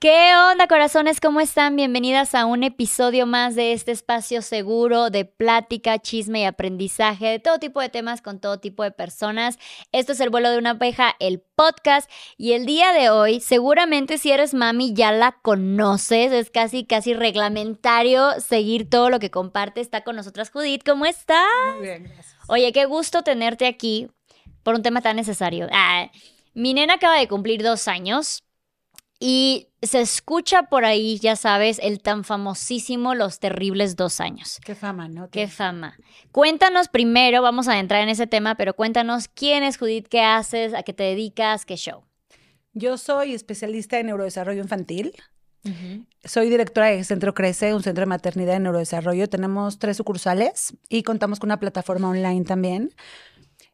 ¿Qué onda, corazones? ¿Cómo están? Bienvenidas a un episodio más de este espacio seguro de plática, chisme y aprendizaje de todo tipo de temas con todo tipo de personas. Esto es El vuelo de una abeja, el podcast. Y el día de hoy, seguramente si eres mami ya la conoces. Es casi, casi reglamentario seguir todo lo que comparte. Está con nosotras Judith. ¿Cómo estás? Muy bien, gracias. Oye, qué gusto tenerte aquí por un tema tan necesario. Ah, mi nena acaba de cumplir dos años. Y se escucha por ahí, ya sabes, el tan famosísimo Los Terribles Dos Años. Qué fama, ¿no? Qué fama. Cuéntanos primero, vamos a entrar en ese tema, pero cuéntanos quién es Judith, qué haces, a qué te dedicas, qué show. Yo soy especialista en neurodesarrollo infantil. Soy directora de Centro Crece, un centro de maternidad y neurodesarrollo. Tenemos tres sucursales y contamos con una plataforma online también.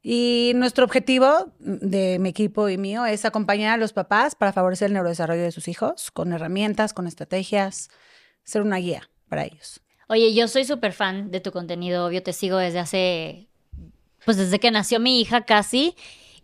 Y nuestro objetivo de mi equipo y mío es acompañar a los papás para favorecer el neurodesarrollo de sus hijos con herramientas, con estrategias, ser una guía para ellos. Oye, yo soy súper fan de tu contenido, obvio, te sigo desde hace, pues desde que nació mi hija casi.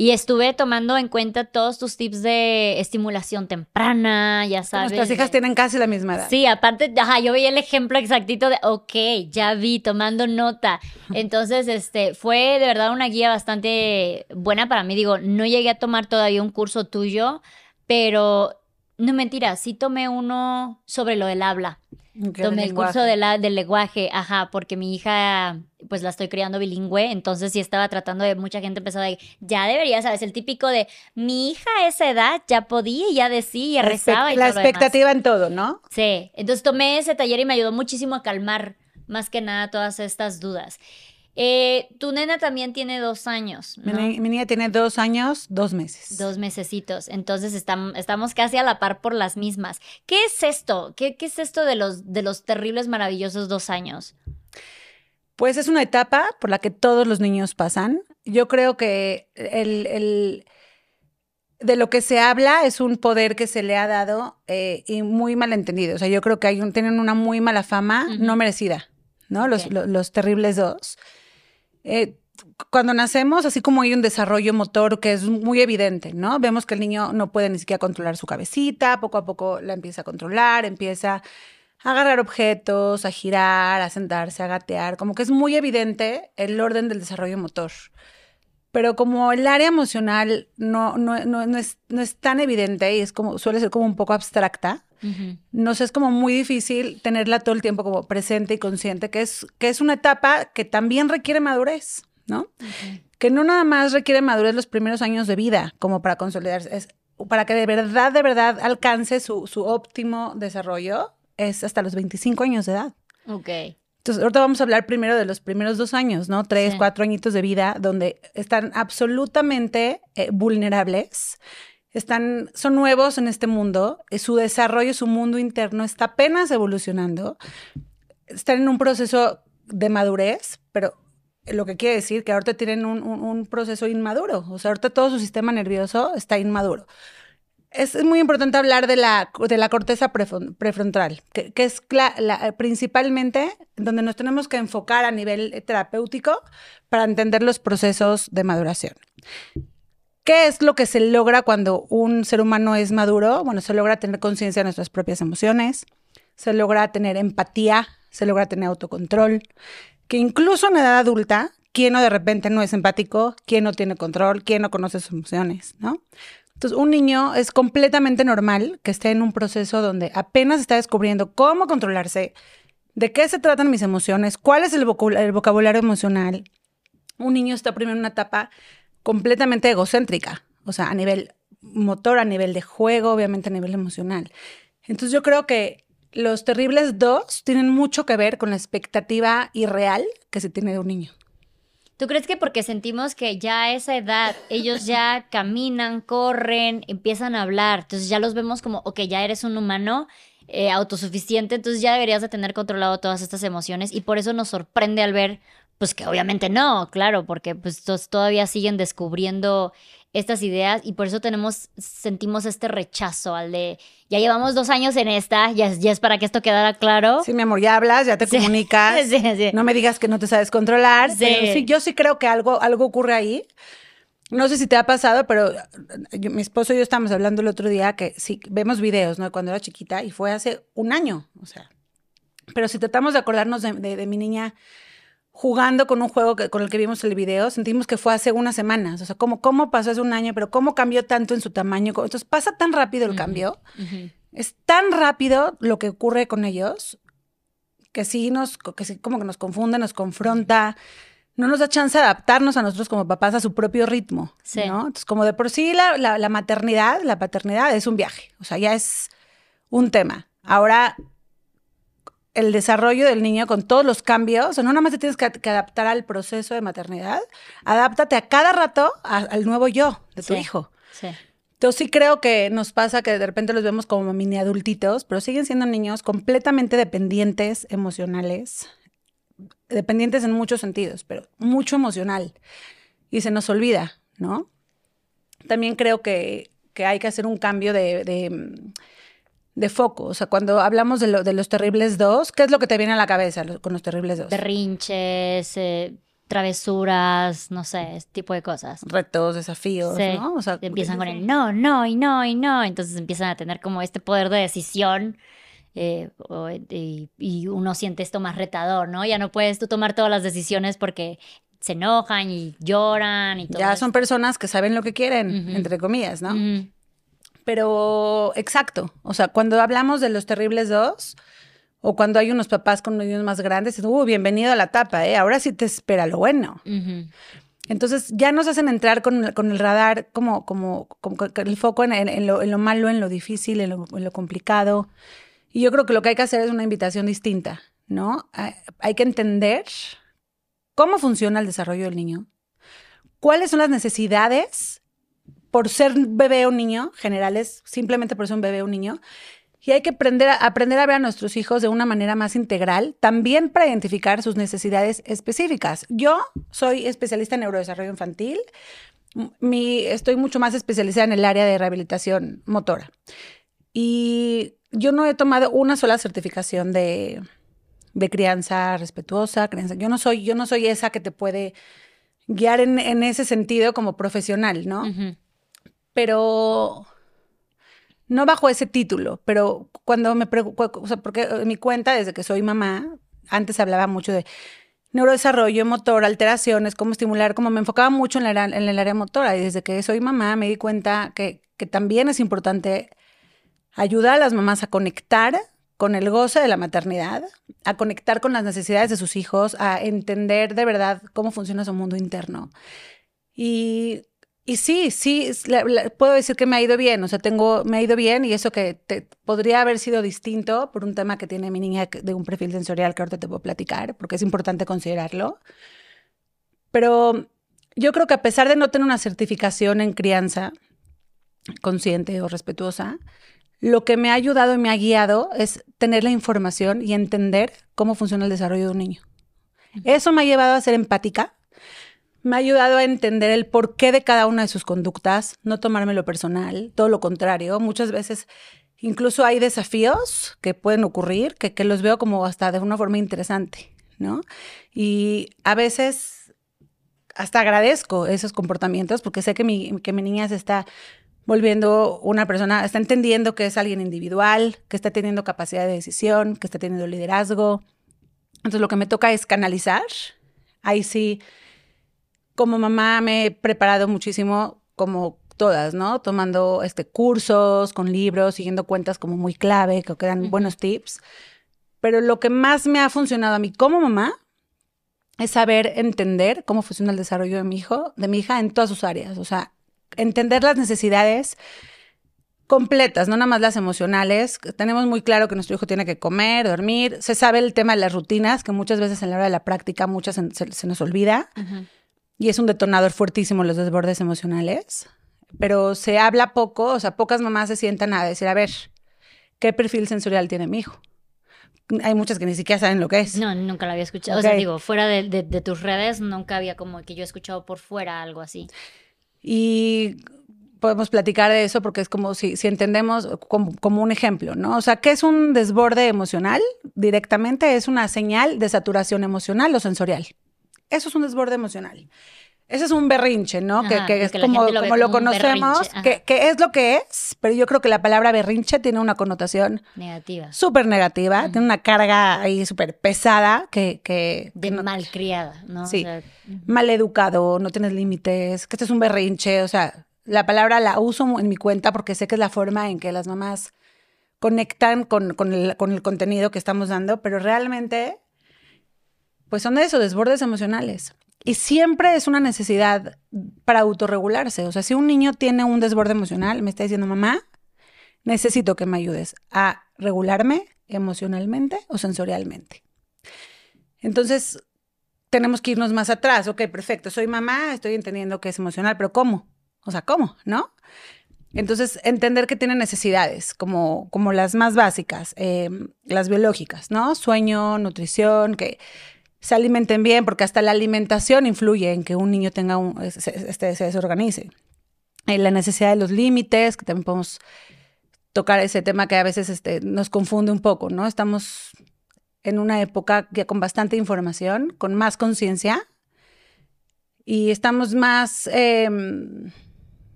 Y estuve tomando en cuenta todos tus tips de estimulación temprana, ya sabes. Nuestras hijas tienen casi la misma edad. Sí, aparte, ajá, yo vi el ejemplo exactito de, ok, ya vi, tomando nota. Entonces, este, fue de verdad una guía bastante buena para mí. Digo, no llegué a tomar todavía un curso tuyo, pero no mentira, sí tomé uno sobre lo del habla. Tomé el curso de la, del lenguaje, ajá, porque mi hija, pues la estoy criando bilingüe, entonces sí estaba tratando de, mucha gente empezó de, ya debería, ¿sabes? El típico de, mi hija a esa edad ya podía, ya decía, la rezaba y La todo expectativa en todo, ¿no? Sí, entonces tomé ese taller y me ayudó muchísimo a calmar más que nada todas estas dudas. Eh, tu nena también tiene dos años. ¿no? Mi, niña tiene dos años, dos meses. Dos mesecitos. Entonces estamos, estamos casi a la par por las mismas. ¿Qué es esto? ¿Qué, qué es esto de los, de los terribles, maravillosos dos años? Pues es una etapa por la que todos los niños pasan. Yo creo que el, el de lo que se habla es un poder que se le ha dado eh, y muy malentendido. O sea, yo creo que hay un, tienen una muy mala fama, uh -huh. no merecida, ¿no? Okay. Los, los, los terribles dos. Eh, cuando nacemos, así como hay un desarrollo motor que es muy evidente, ¿no? Vemos que el niño no puede ni siquiera controlar su cabecita, poco a poco la empieza a controlar, empieza a agarrar objetos, a girar, a sentarse, a gatear, como que es muy evidente el orden del desarrollo motor. Pero como el área emocional no, no, no, no, es, no es tan evidente y es como, suele ser como un poco abstracta, uh -huh. nos es como muy difícil tenerla todo el tiempo como presente y consciente, que es, que es una etapa que también requiere madurez, ¿no? Uh -huh. Que no nada más requiere madurez los primeros años de vida, como para consolidarse, es para que de verdad, de verdad alcance su, su óptimo desarrollo, es hasta los 25 años de edad. Ok. Entonces, ahorita vamos a hablar primero de los primeros dos años, ¿no? Tres, sí. cuatro añitos de vida, donde están absolutamente eh, vulnerables, están, son nuevos en este mundo, eh, su desarrollo, su mundo interno está apenas evolucionando, están en un proceso de madurez, pero lo que quiere decir que ahorita tienen un, un, un proceso inmaduro, o sea, ahorita todo su sistema nervioso está inmaduro es muy importante hablar de la, de la corteza prefrontal, que, es principalmente donde nos tenemos que enfocar a nivel terapéutico para entender los procesos de maduración. ¿Qué es lo que se logra cuando un ser humano es maduro? Bueno, se logra tener conciencia de nuestras propias emociones, se logra tener empatía, se logra tener autocontrol, que incluso en edad adulta, ¿quién no de repente no es empático? ¿Quién no tiene control? ¿Quién no conoce sus emociones? ¿no? Entonces, un niño es completamente normal que esté en un proceso donde apenas está descubriendo cómo controlarse, de qué se tratan mis emociones, cuál es el, vocabulario, emocional. Un niño está primero en una etapa completamente egocéntrica, o sea, a nivel motor, a nivel de juego, obviamente a nivel emocional. Entonces, yo creo que los terribles dos tienen mucho que ver con la expectativa irreal que se tiene de un niño. ¿Tú crees que porque sentimos que ya a esa edad ellos ya caminan, corren, empiezan a hablar, entonces ya los vemos como, ok, ya eres un humano eh, autosuficiente, entonces ya deberías de tener controlado todas estas emociones y por eso nos sorprende al ver, pues que obviamente no, claro, porque pues todavía siguen descubriendo estas ideas y por eso tenemos, sentimos este rechazo al de, ya llevamos dos años en esta, ya, ya es para que esto quedara claro. Sí, mi amor, ya hablas, ya te sí. comunicas, sí, sí. no me digas que no te sabes controlar, sí. pero yo sí creo que algo, algo ocurre ahí. no sé si te ha pasado, pero mi esposo y yo estábamos hablando el otro día que sí, vemos videos, ¿no? Cuando era chiquita y fue hace un año, o sea. Pero si tratamos de acordarnos de, mi niña jugando con un juego con el que vimos el video, sentimos que fue hace unas semanas. O sea, cómo, cómo pasó hace un año, pero cómo cambió tanto en su tamaño. Entonces pasa tan rápido el cambio. Es tan rápido lo que ocurre con ellos que sí nos, que sí como que nos confunde, nos confronta no nos da chance de adaptarnos a nosotros como papás a su propio ritmo, sí. ¿no? Entonces, como de por sí la, la, maternidad, la paternidad es un viaje, o sea, ya es un tema. Ahora, el desarrollo del niño con todos los cambios, o sea, no nada más te tienes que, adaptar al proceso de maternidad, adáptate a cada rato al nuevo yo de tu hijo. Sí. Entonces sí creo que nos pasa que de repente los vemos como mini adultitos, pero siguen siendo niños completamente dependientes emocionales, dependientes en muchos sentidos, pero mucho emocional. Y se nos olvida, ¿no? También creo que, hay que hacer un cambio de, de, foco. O sea, cuando hablamos de, de, los terribles dos, ¿qué es lo que te viene a la cabeza con los terribles dos? Berrinches, eh, travesuras, no sé, ese tipo de cosas. Retos, desafíos, ¿no? O sea, empiezan con el no, no y no y no. Entonces empiezan a tener como este poder de decisión eh, y, uno siente esto más retador, ¿no? Ya no puedes tú tomar todas las decisiones porque se enojan y lloran y todo. Ya son personas que saben lo que quieren, entre comillas, ¿no? Pero exacto, o sea, cuando hablamos de los terribles dos, o cuando hay unos papás con niños más grandes, uh, bienvenido a la tapa, ¿eh? Ahora sí te espera lo bueno. Entonces ya nos hacen entrar con, el radar como, como, el foco en, lo, malo, en lo difícil, en lo complicado. Y yo creo que lo que hay que hacer es una invitación distinta, ¿no? Hay que entender cómo funciona el desarrollo del niño, cuáles son las necesidades por ser bebé o niño, generales, simplemente por ser un bebé o un niño, y hay que aprender a, aprender a ver a nuestros hijos de una manera más integral, también para identificar sus necesidades específicas. Yo soy especialista en neurodesarrollo infantil, mi, estoy mucho más especializada en el área de rehabilitación motora. Y yo no he tomado una sola certificación de, crianza respetuosa, crianza. Yo no soy, yo no soy esa que te puede guiar en, ese sentido como profesional, ¿no? Pero no bajo ese título, pero cuando me preocupo, o sea, porque mi cuenta, desde que soy mamá, antes hablaba mucho de neurodesarrollo motor, alteraciones, cómo estimular, como me enfocaba mucho en, en el área motora. Y desde que soy mamá me di cuenta que, que también es importante ayuda a las mamás a conectar con el goce de la maternidad, a conectar con las necesidades de sus hijos, a entender de verdad cómo funciona su mundo interno. Y, y sí, sí, puedo decir que me ha ido bien, o sea, tengo, me ha ido bien y eso que podría haber sido distinto por un tema que tiene mi niña de un perfil sensorial que ahorita te puedo platicar, porque es importante considerarlo. Pero yo creo que a pesar de no tener una certificación en crianza consciente o respetuosa, lo que me ha ayudado y me ha guiado es tener la información y entender cómo funciona el desarrollo de un niño. Eso me ha llevado a ser empática, me ha ayudado a entender el porqué de cada una de sus conductas, no tomármelo personal, todo lo contrario. Muchas veces incluso hay desafíos que pueden ocurrir que, que los veo como hasta de una forma interesante, ¿no? Y a veces hasta agradezco esos comportamientos porque sé que mi, que mi niña se está volviendo una persona, está entendiendo que es alguien individual, que está teniendo capacidad de decisión, que está teniendo liderazgo. Entonces lo que me toca es canalizar. Ahí sí, como mamá me he preparado muchísimo, como todas, ¿no? Tomando este, cursos con libros, siguiendo cuentas como muy clave, que dan buenos tips. Pero lo que más me ha funcionado a mí como mamá es saber entender cómo funciona el desarrollo de mi hijo, de mi hija en todas sus áreas. O sea, entender las necesidades completas, no nada más las emocionales. Tenemos muy claro que nuestro hijo tiene que comer, dormir. Se sabe el tema de las rutinas, que muchas veces en la hora de la práctica muchas se, nos olvida. Y es un detonador fuertísimo los desbordes emocionales. Pero se habla poco, o sea, pocas mamás se sientan a decir, a ver, ¿qué perfil sensorial tiene mi hijo? Hay muchas que ni siquiera saben lo que es. No, nunca lo había escuchado. O sea, digo, fuera de, de tus redes, nunca había como que yo he escuchado por fuera algo así. Y podemos platicar de eso porque es como si, si entendemos como, un ejemplo, ¿no? O sea, ¿qué es un desborde emocional? Directamente es una señal de saturación emocional o sensorial. Eso es un desborde emocional. ese es un berrinche, ¿no? que, es como, lo, conocemos, que, es lo que es, pero yo creo que la palabra berrinche tiene una connotación negativa. Súper negativa, tiene una carga ahí súper pesada que... que de malcriada, ¿no? Sí, mal educado, no tienes límites, que este es un berrinche, o sea, la palabra la uso en mi cuenta porque sé que es la forma en que las mamás conectan con, con, el, con el contenido que estamos dando, pero realmente, pues son eso, desbordes emocionales. Y siempre es una necesidad para autorregularse. O sea, si un niño tiene un desborde emocional, me está diciendo, mamá, necesito que me ayudes a regularme emocionalmente o sensorialmente. Entonces, tenemos que irnos más atrás. Ok, perfecto, soy mamá, estoy entendiendo que es emocional, pero ¿cómo? O sea, ¿cómo? ¿No? Entonces, entender que tiene necesidades, como, como las más básicas, em, las biológicas, ¿no? Sueño, nutrición, que se alimenten bien, porque hasta la alimentación influye en que un niño tenga un, este, se desorganice. Eh, la necesidad de los límites, que también podemos tocar ese tema que a veces este, nos confunde un poco, ¿no? Estamos en una época ya con bastante información, con más conciencia, y estamos más em,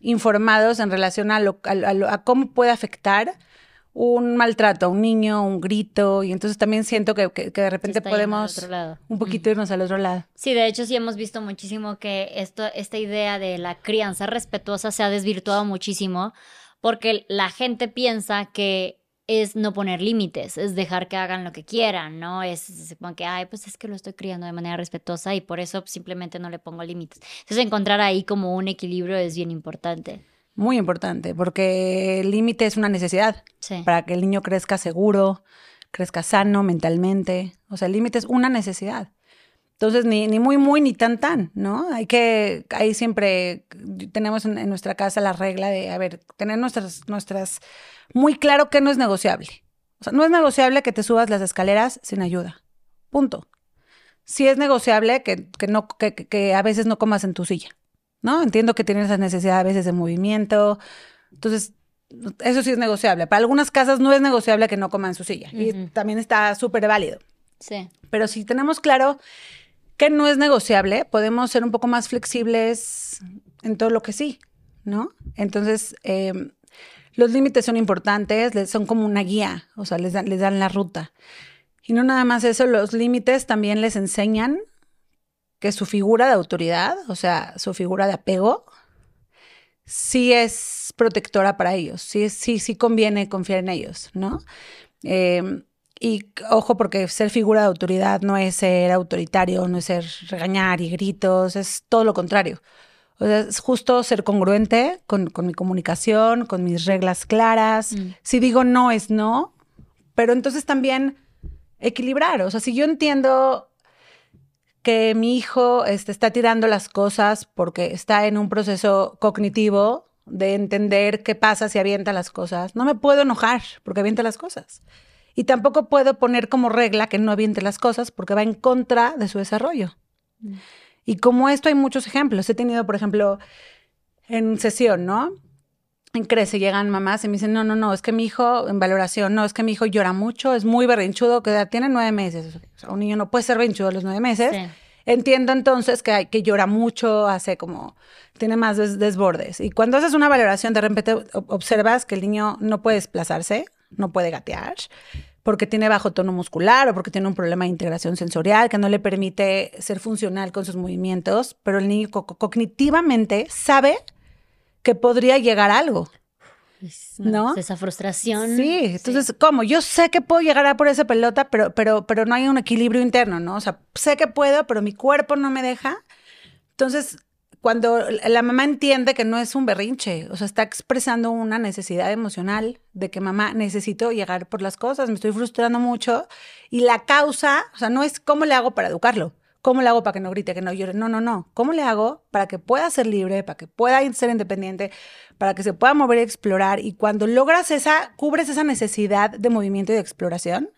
informados en relación a, a cómo puede afectar un maltrato a un niño, un grito, y entonces también siento que, de repente podemos un poquito irnos al otro lado. Sí, de hecho sí hemos visto muchísimo que esto, esta idea de la crianza respetuosa se ha desvirtuado muchísimo porque la gente piensa que es no poner límites, es dejar que hagan lo que quieran, ¿no? Es, se que, ay, pues es que lo estoy criando de manera respetuosa y por eso simplemente no le pongo límites. Entonces encontrar ahí como un equilibrio es bien importante. Muy importante, porque el límite es una necesidad para que el niño crezca seguro, crezca sano mentalmente. O sea, el límite es una necesidad. Entonces, ni, ni muy, muy, ni tan, tan, ¿no? Hay que, ahí siempre tenemos en, nuestra casa la regla de, a ver, tener nuestras, nuestras, muy claro que no es negociable. O sea, no es negociable que te subas las escaleras sin ayuda. Punto. Sí es negociable que, que no, que, que a veces no comas en tu silla. ¿No? Entiendo que tienen esa necesidad a veces de movimiento. Entonces, eso sí es negociable. Para algunas casas no es negociable que no coman su silla. Y también está súper válido. Sí. Pero si tenemos claro que no es negociable, podemos ser un poco más flexibles en todo lo que sí, ¿no? Entonces, em, los límites son importantes, son como una guía, o sea, les les dan la ruta. Y no nada más eso, los límites también les enseñan que su figura de autoridad, o sea, su figura de apego, sí es protectora para ellos, sí, sí, sí conviene confiar en ellos, ¿no? Em, y ojo, porque ser figura de autoridad no es ser autoritario, no es ser regañar y gritos, es todo lo contrario. O sea, es justo ser congruente con, mi comunicación, con mis reglas claras. Mm. Si digo no, es no, pero entonces también equilibrar. O sea, si yo entiendo que mi hijo este, está tirando las cosas porque está en un proceso cognitivo de entender qué pasa si avienta las cosas. No me puedo enojar porque avienta las cosas. Y tampoco puedo poner como regla que no aviente las cosas porque va en contra de su desarrollo. Mm. Y como esto hay muchos ejemplos. He tenido, por ejemplo, en sesión, ¿no? En Crece llegan mamás y me dicen, no, no, no, es que mi hijo, en valoración, no, es que mi hijo llora mucho, es muy berrinchudo, que tiene nueve meses. O sea, un niño no puede ser berrinchudo a los nueve meses. Entiendo entonces que, que llora mucho, hace como, tiene más desbordes. Y cuando haces una valoración, de repente observas que el niño no puede desplazarse, no puede gatear, porque tiene bajo tono muscular o porque tiene un problema de integración sensorial que no le permite ser funcional con sus movimientos, pero el niño cognitivamente sabe que podría llegar a algo. ¿No? Esa frustración. Sí, entonces, ¿cómo? Yo sé que puedo llegar a por esa pelota, pero, pero, pero no hay un equilibrio interno, ¿no? O sea, sé que puedo, pero mi cuerpo no me deja. Entonces, cuando la mamá entiende que no es un berrinche, o sea, está expresando una necesidad emocional de que mamá necesito llegar por las cosas, me estoy frustrando mucho y la causa, o sea, no es cómo le hago para educarlo, ¿Cómo le hago para que no grite, que no llore? No, no, no. ¿Cómo le hago para que pueda ser libre, para que pueda ser independiente, para que se pueda mover y explorar? Y cuando logras esa, cubres esa necesidad de movimiento y de exploración,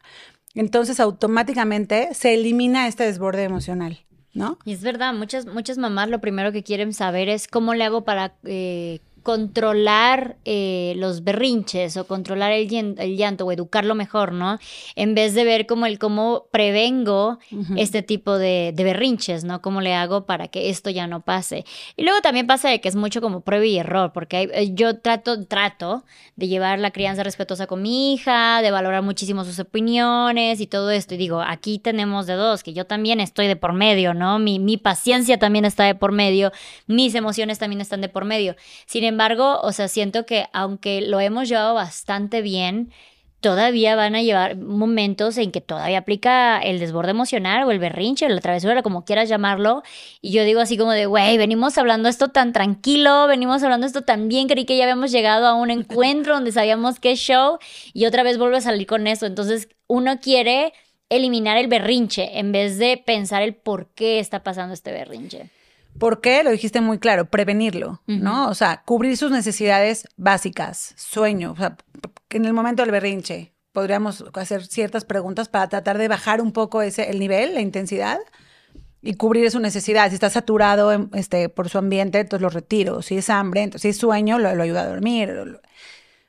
entonces automáticamente se elimina este desborde emocional. ¿No? Y es verdad, muchas, muchas mamás lo primero que quieren saber es cómo le hago para eh, controlar eh, los berrinches o controlar el, llanto o educarlo mejor, ¿no? En vez de ver como el cómo prevengo este tipo de, berrinches, ¿no? Cómo le hago para que esto ya no pase. Y luego también pasa de que es mucho como prueba y error, porque eh, yo trato, trato de llevar la crianza respetuosa con mi hija, de valorar muchísimo sus opiniones y todo esto. Y digo, aquí tenemos de dos, que yo también estoy de por medio, ¿no? Mi, mi paciencia también está de por medio, mis emociones también están de por medio. Sin embargo, o sea, siento que aunque lo hemos llevado bastante bien, todavía van a llevar momentos en que todavía aplica el desborde emocional o el berrinche o la travesura, como quieras llamarlo. Y yo digo así como de, güey, venimos hablando esto tan tranquilo, venimos hablando esto tan bien, creí que ya habíamos llegado a un encuentro donde sabíamos qué show y otra vez vuelve a salir con eso. Entonces uno quiere eliminar el berrinche en vez de pensar el por qué está pasando este berrinche. ¿Por qué? Lo dijiste muy claro, prevenirlo, ¿no? O sea, cubrir sus necesidades básicas, sueño, o sea, en el momento del berrinche podríamos hacer ciertas preguntas para tratar de bajar un poco ese, el nivel, la intensidad y cubrir su necesidad. Si está saturado em, este, por su ambiente, entonces lo retiro. Si es hambre, entonces si es sueño, lo, lo ayuda a dormir.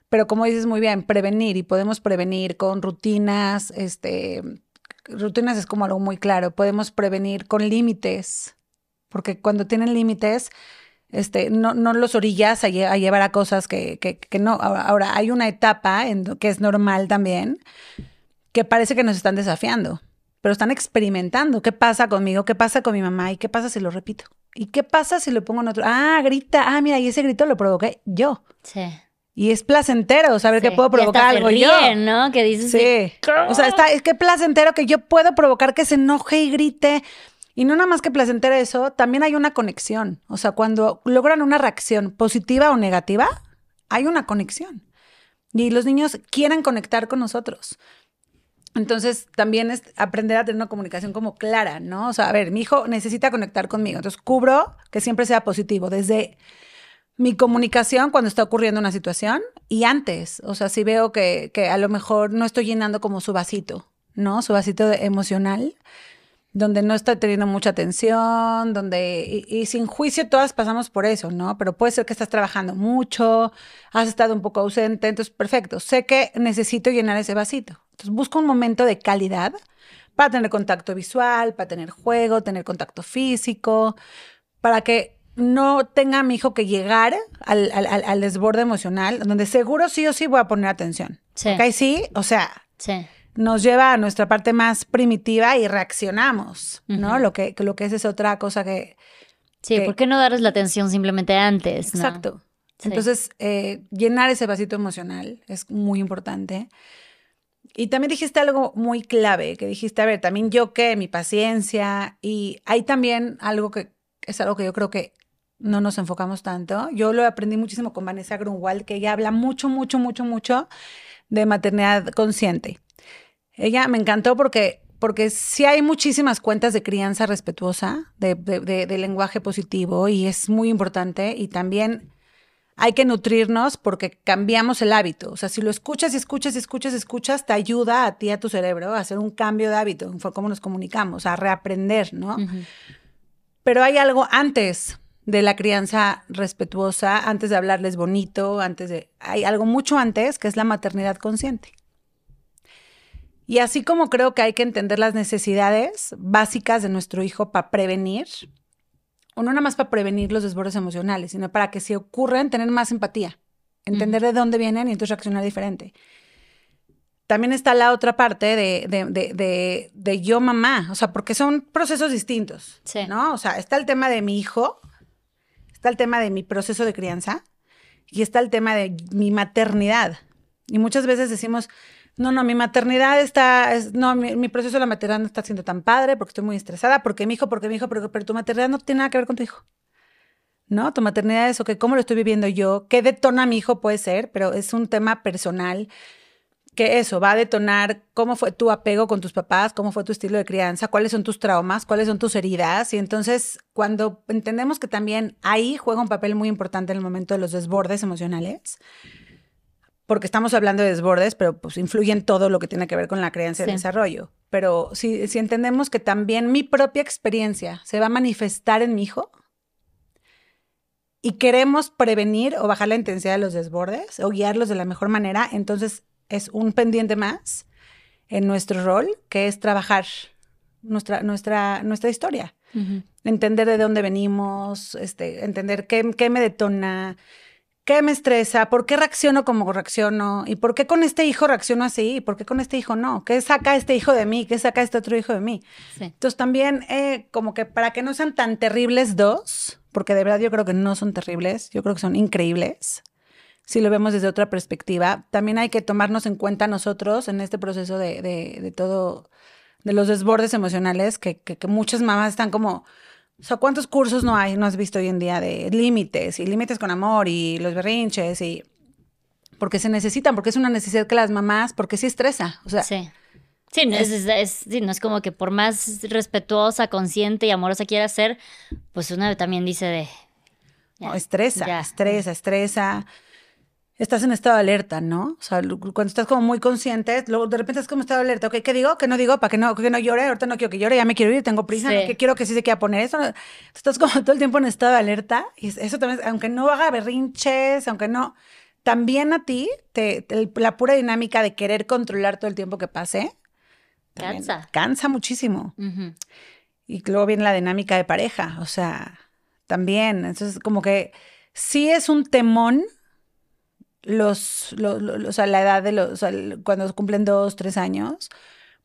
Pero como dices muy bien, prevenir y podemos prevenir con rutinas, este, rutinas es como algo muy claro. Podemos prevenir con límites, porque cuando tienen límites, este, no, no los orillas a, llevar a cosas que, que, no. Ahora, hay una etapa en que es normal también, que parece que nos están desafiando, pero están experimentando. ¿Qué pasa conmigo? ¿Qué pasa con mi mamá? ¿Y qué pasa si lo repito? ¿Y qué pasa si lo pongo en otro? Ah, grita. Ah, mira, y ese grito lo provoqué yo. Sí. Y es placentero saber que puedo provocar algo yo. ¿no? Que dices. Sí. O sea, está, es que placentero que yo puedo provocar que se enoje y grite y no nada más que placentera eso, también hay una conexión. O sea, cuando logran una reacción positiva o negativa, hay una conexión. Y los niños quieren conectar con nosotros. Entonces, también es aprender a tener una comunicación como clara, ¿no? O sea, a ver, mi hijo necesita conectar conmigo. Entonces, cubro que siempre sea positivo, desde mi comunicación cuando está ocurriendo una situación y antes. O sea, si veo que, que a lo mejor no estoy llenando como su vasito, ¿no? Su vasito emocional donde no está teniendo mucha atención, donde, y, sin juicio todas pasamos por eso, ¿no? Pero puede ser que estás trabajando mucho, has estado un poco ausente, entonces perfecto, sé que necesito llenar ese vasito. Entonces busco un momento de calidad para tener contacto visual, para tener juego, tener contacto físico, para que no tenga mi hijo que llegar al, al, desborde emocional, donde seguro sí o sí voy a poner atención. Sí. ¿Ok? Sí, o sea. Sí nos lleva a nuestra parte más primitiva y reaccionamos, ¿no? Lo que, lo que es es otra cosa que... Sí, ¿por qué no darles la atención simplemente antes? Exacto. Entonces, eh, llenar ese vasito emocional es muy importante. Y también dijiste algo muy clave, que dijiste, a ver, también yo qué, mi paciencia, y hay también algo que es algo que yo creo que no nos enfocamos tanto. Yo lo aprendí muchísimo con Vanessa Grunwald, que ella habla mucho, mucho, mucho, mucho de maternidad consciente. Ella me encantó porque, porque sí hay muchísimas cuentas de crianza respetuosa, de, de, lenguaje positivo, y es muy importante. Y también hay que nutrirnos porque cambiamos el hábito. O sea, si lo escuchas y escuchas y escuchas y escuchas, te ayuda a ti, a tu cerebro, a hacer un cambio de hábito, fue cómo nos comunicamos, a reaprender, ¿no? Pero hay algo antes de la crianza respetuosa, antes de hablarles bonito, antes de... Hay algo mucho antes que es la maternidad consciente. Y así como creo que hay que entender las necesidades básicas de nuestro hijo para prevenir, o no nada más para prevenir los desbordes emocionales, sino para que si ocurren, tener más empatía, entender de dónde vienen y entonces reaccionar diferente. También está la otra parte de, de, de, yo mamá, o sea, porque son procesos distintos, ¿no? O sea, está el tema de mi hijo, está el tema de mi proceso de crianza y está el tema de mi maternidad. Y muchas veces decimos, no, no, mi maternidad está, no, mi, proceso de la maternidad no está siendo tan padre porque estoy muy estresada, porque mi hijo, porque mi hijo, pero, pero tu maternidad no tiene nada que ver con tu hijo. ¿No? Tu maternidad es, ok, ¿cómo lo estoy viviendo yo? ¿Qué detona mi hijo puede ser? Pero es un tema personal que eso va a detonar cómo fue tu apego con tus papás, cómo fue tu estilo de crianza, cuáles son tus traumas, cuáles son tus heridas. Y entonces, cuando entendemos que también ahí juega un papel muy importante en el momento de los desbordes emocionales, porque estamos hablando de desbordes, pero pues influyen todo lo que tiene que ver con la creencia y el desarrollo. Pero si, si entendemos que también mi propia experiencia se va a manifestar en mi hijo, y queremos prevenir o bajar la intensidad de los desbordes o guiarlos de la mejor manera, entonces es un pendiente más en nuestro rol, que es trabajar nuestra, nuestra, nuestra historia. Entender de dónde venimos, este, entender qué, qué me detona, ¿Qué me estresa? ¿Por qué reacciono como reacciono? ¿Y por qué con este hijo reacciono así? ¿Y por qué con este hijo no? ¿Qué saca este hijo de mí? ¿Qué saca este otro hijo de mí? Entonces también eh, como que para que no sean tan terribles dos, porque de verdad yo creo que no son terribles, yo creo que son increíbles, si lo vemos desde otra perspectiva, también hay que tomarnos en cuenta nosotros en este proceso de, de, todo, de los desbordes emocionales, que, que, que muchas mamás están como o sea, ¿cuántos cursos no hay, no has visto hoy en día de límites y límites con amor y los berrinches y porque se necesitan, porque es una necesidad que las mamás, porque sí estresa, o sea. Sí. Sí no es, no es como que por más respetuosa, consciente y amorosa quiera ser, pues una también dice de... no, estresa, estresa, estresa estás en estado de alerta, ¿no? O sea, cuando estás como muy consciente, luego de repente estás como estado de alerta, ¿ok? ¿Qué digo? ¿Qué no digo? ¿Para que no, que no llore? Ahorita no quiero que llore, ya me quiero ir, tengo prisa, que quiero que sí se quiera poner eso. Estás como todo el tiempo en estado de alerta y eso también, aunque no haga berrinches, aunque no, también a ti, te, la pura dinámica de querer controlar todo el tiempo que pase, cansa. Cansa muchísimo. Y luego viene la dinámica de pareja, o sea, también, entonces como que sí es un temón los, o sea, la edad de los, o cuando cumplen dos, tres años,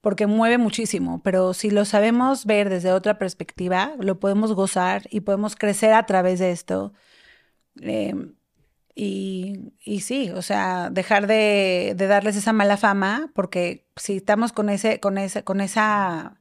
porque mueve muchísimo, pero si lo sabemos ver desde otra perspectiva, lo podemos gozar y podemos crecer a través de esto. Em, y, y, sí, o sea, dejar de, de, darles esa mala fama, porque si estamos con ese, con ese, con esa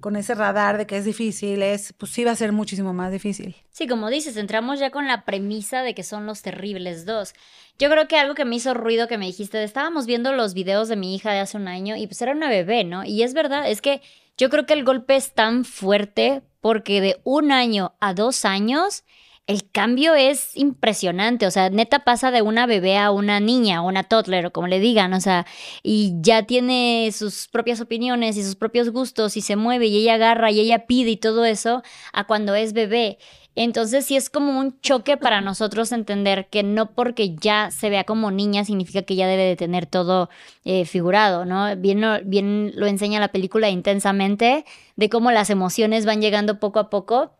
con ese radar de que es difícil, es, pues sí va a ser muchísimo más difícil. Sí, como dices, entramos ya con la premisa de que son los terribles dos. Yo creo que algo que me hizo ruido que me dijiste, estábamos viendo los videos de mi hija de hace un año y pues era una bebé, ¿no? Y es verdad, es que yo creo que el golpe es tan fuerte porque de un año a dos años el cambio es impresionante, o sea, neta pasa de una bebé a una niña o una toddler o como le digan, o sea, y ya tiene sus propias opiniones y sus propios gustos y se mueve y ella agarra y ella pide y todo eso a cuando es bebé. Entonces sí es como un choque para nosotros entender que no porque ya se vea como niña significa que ya debe de tener todo eh, figurado, ¿no? Bien, bien lo enseña la película intensamente de cómo las emociones van llegando poco a poco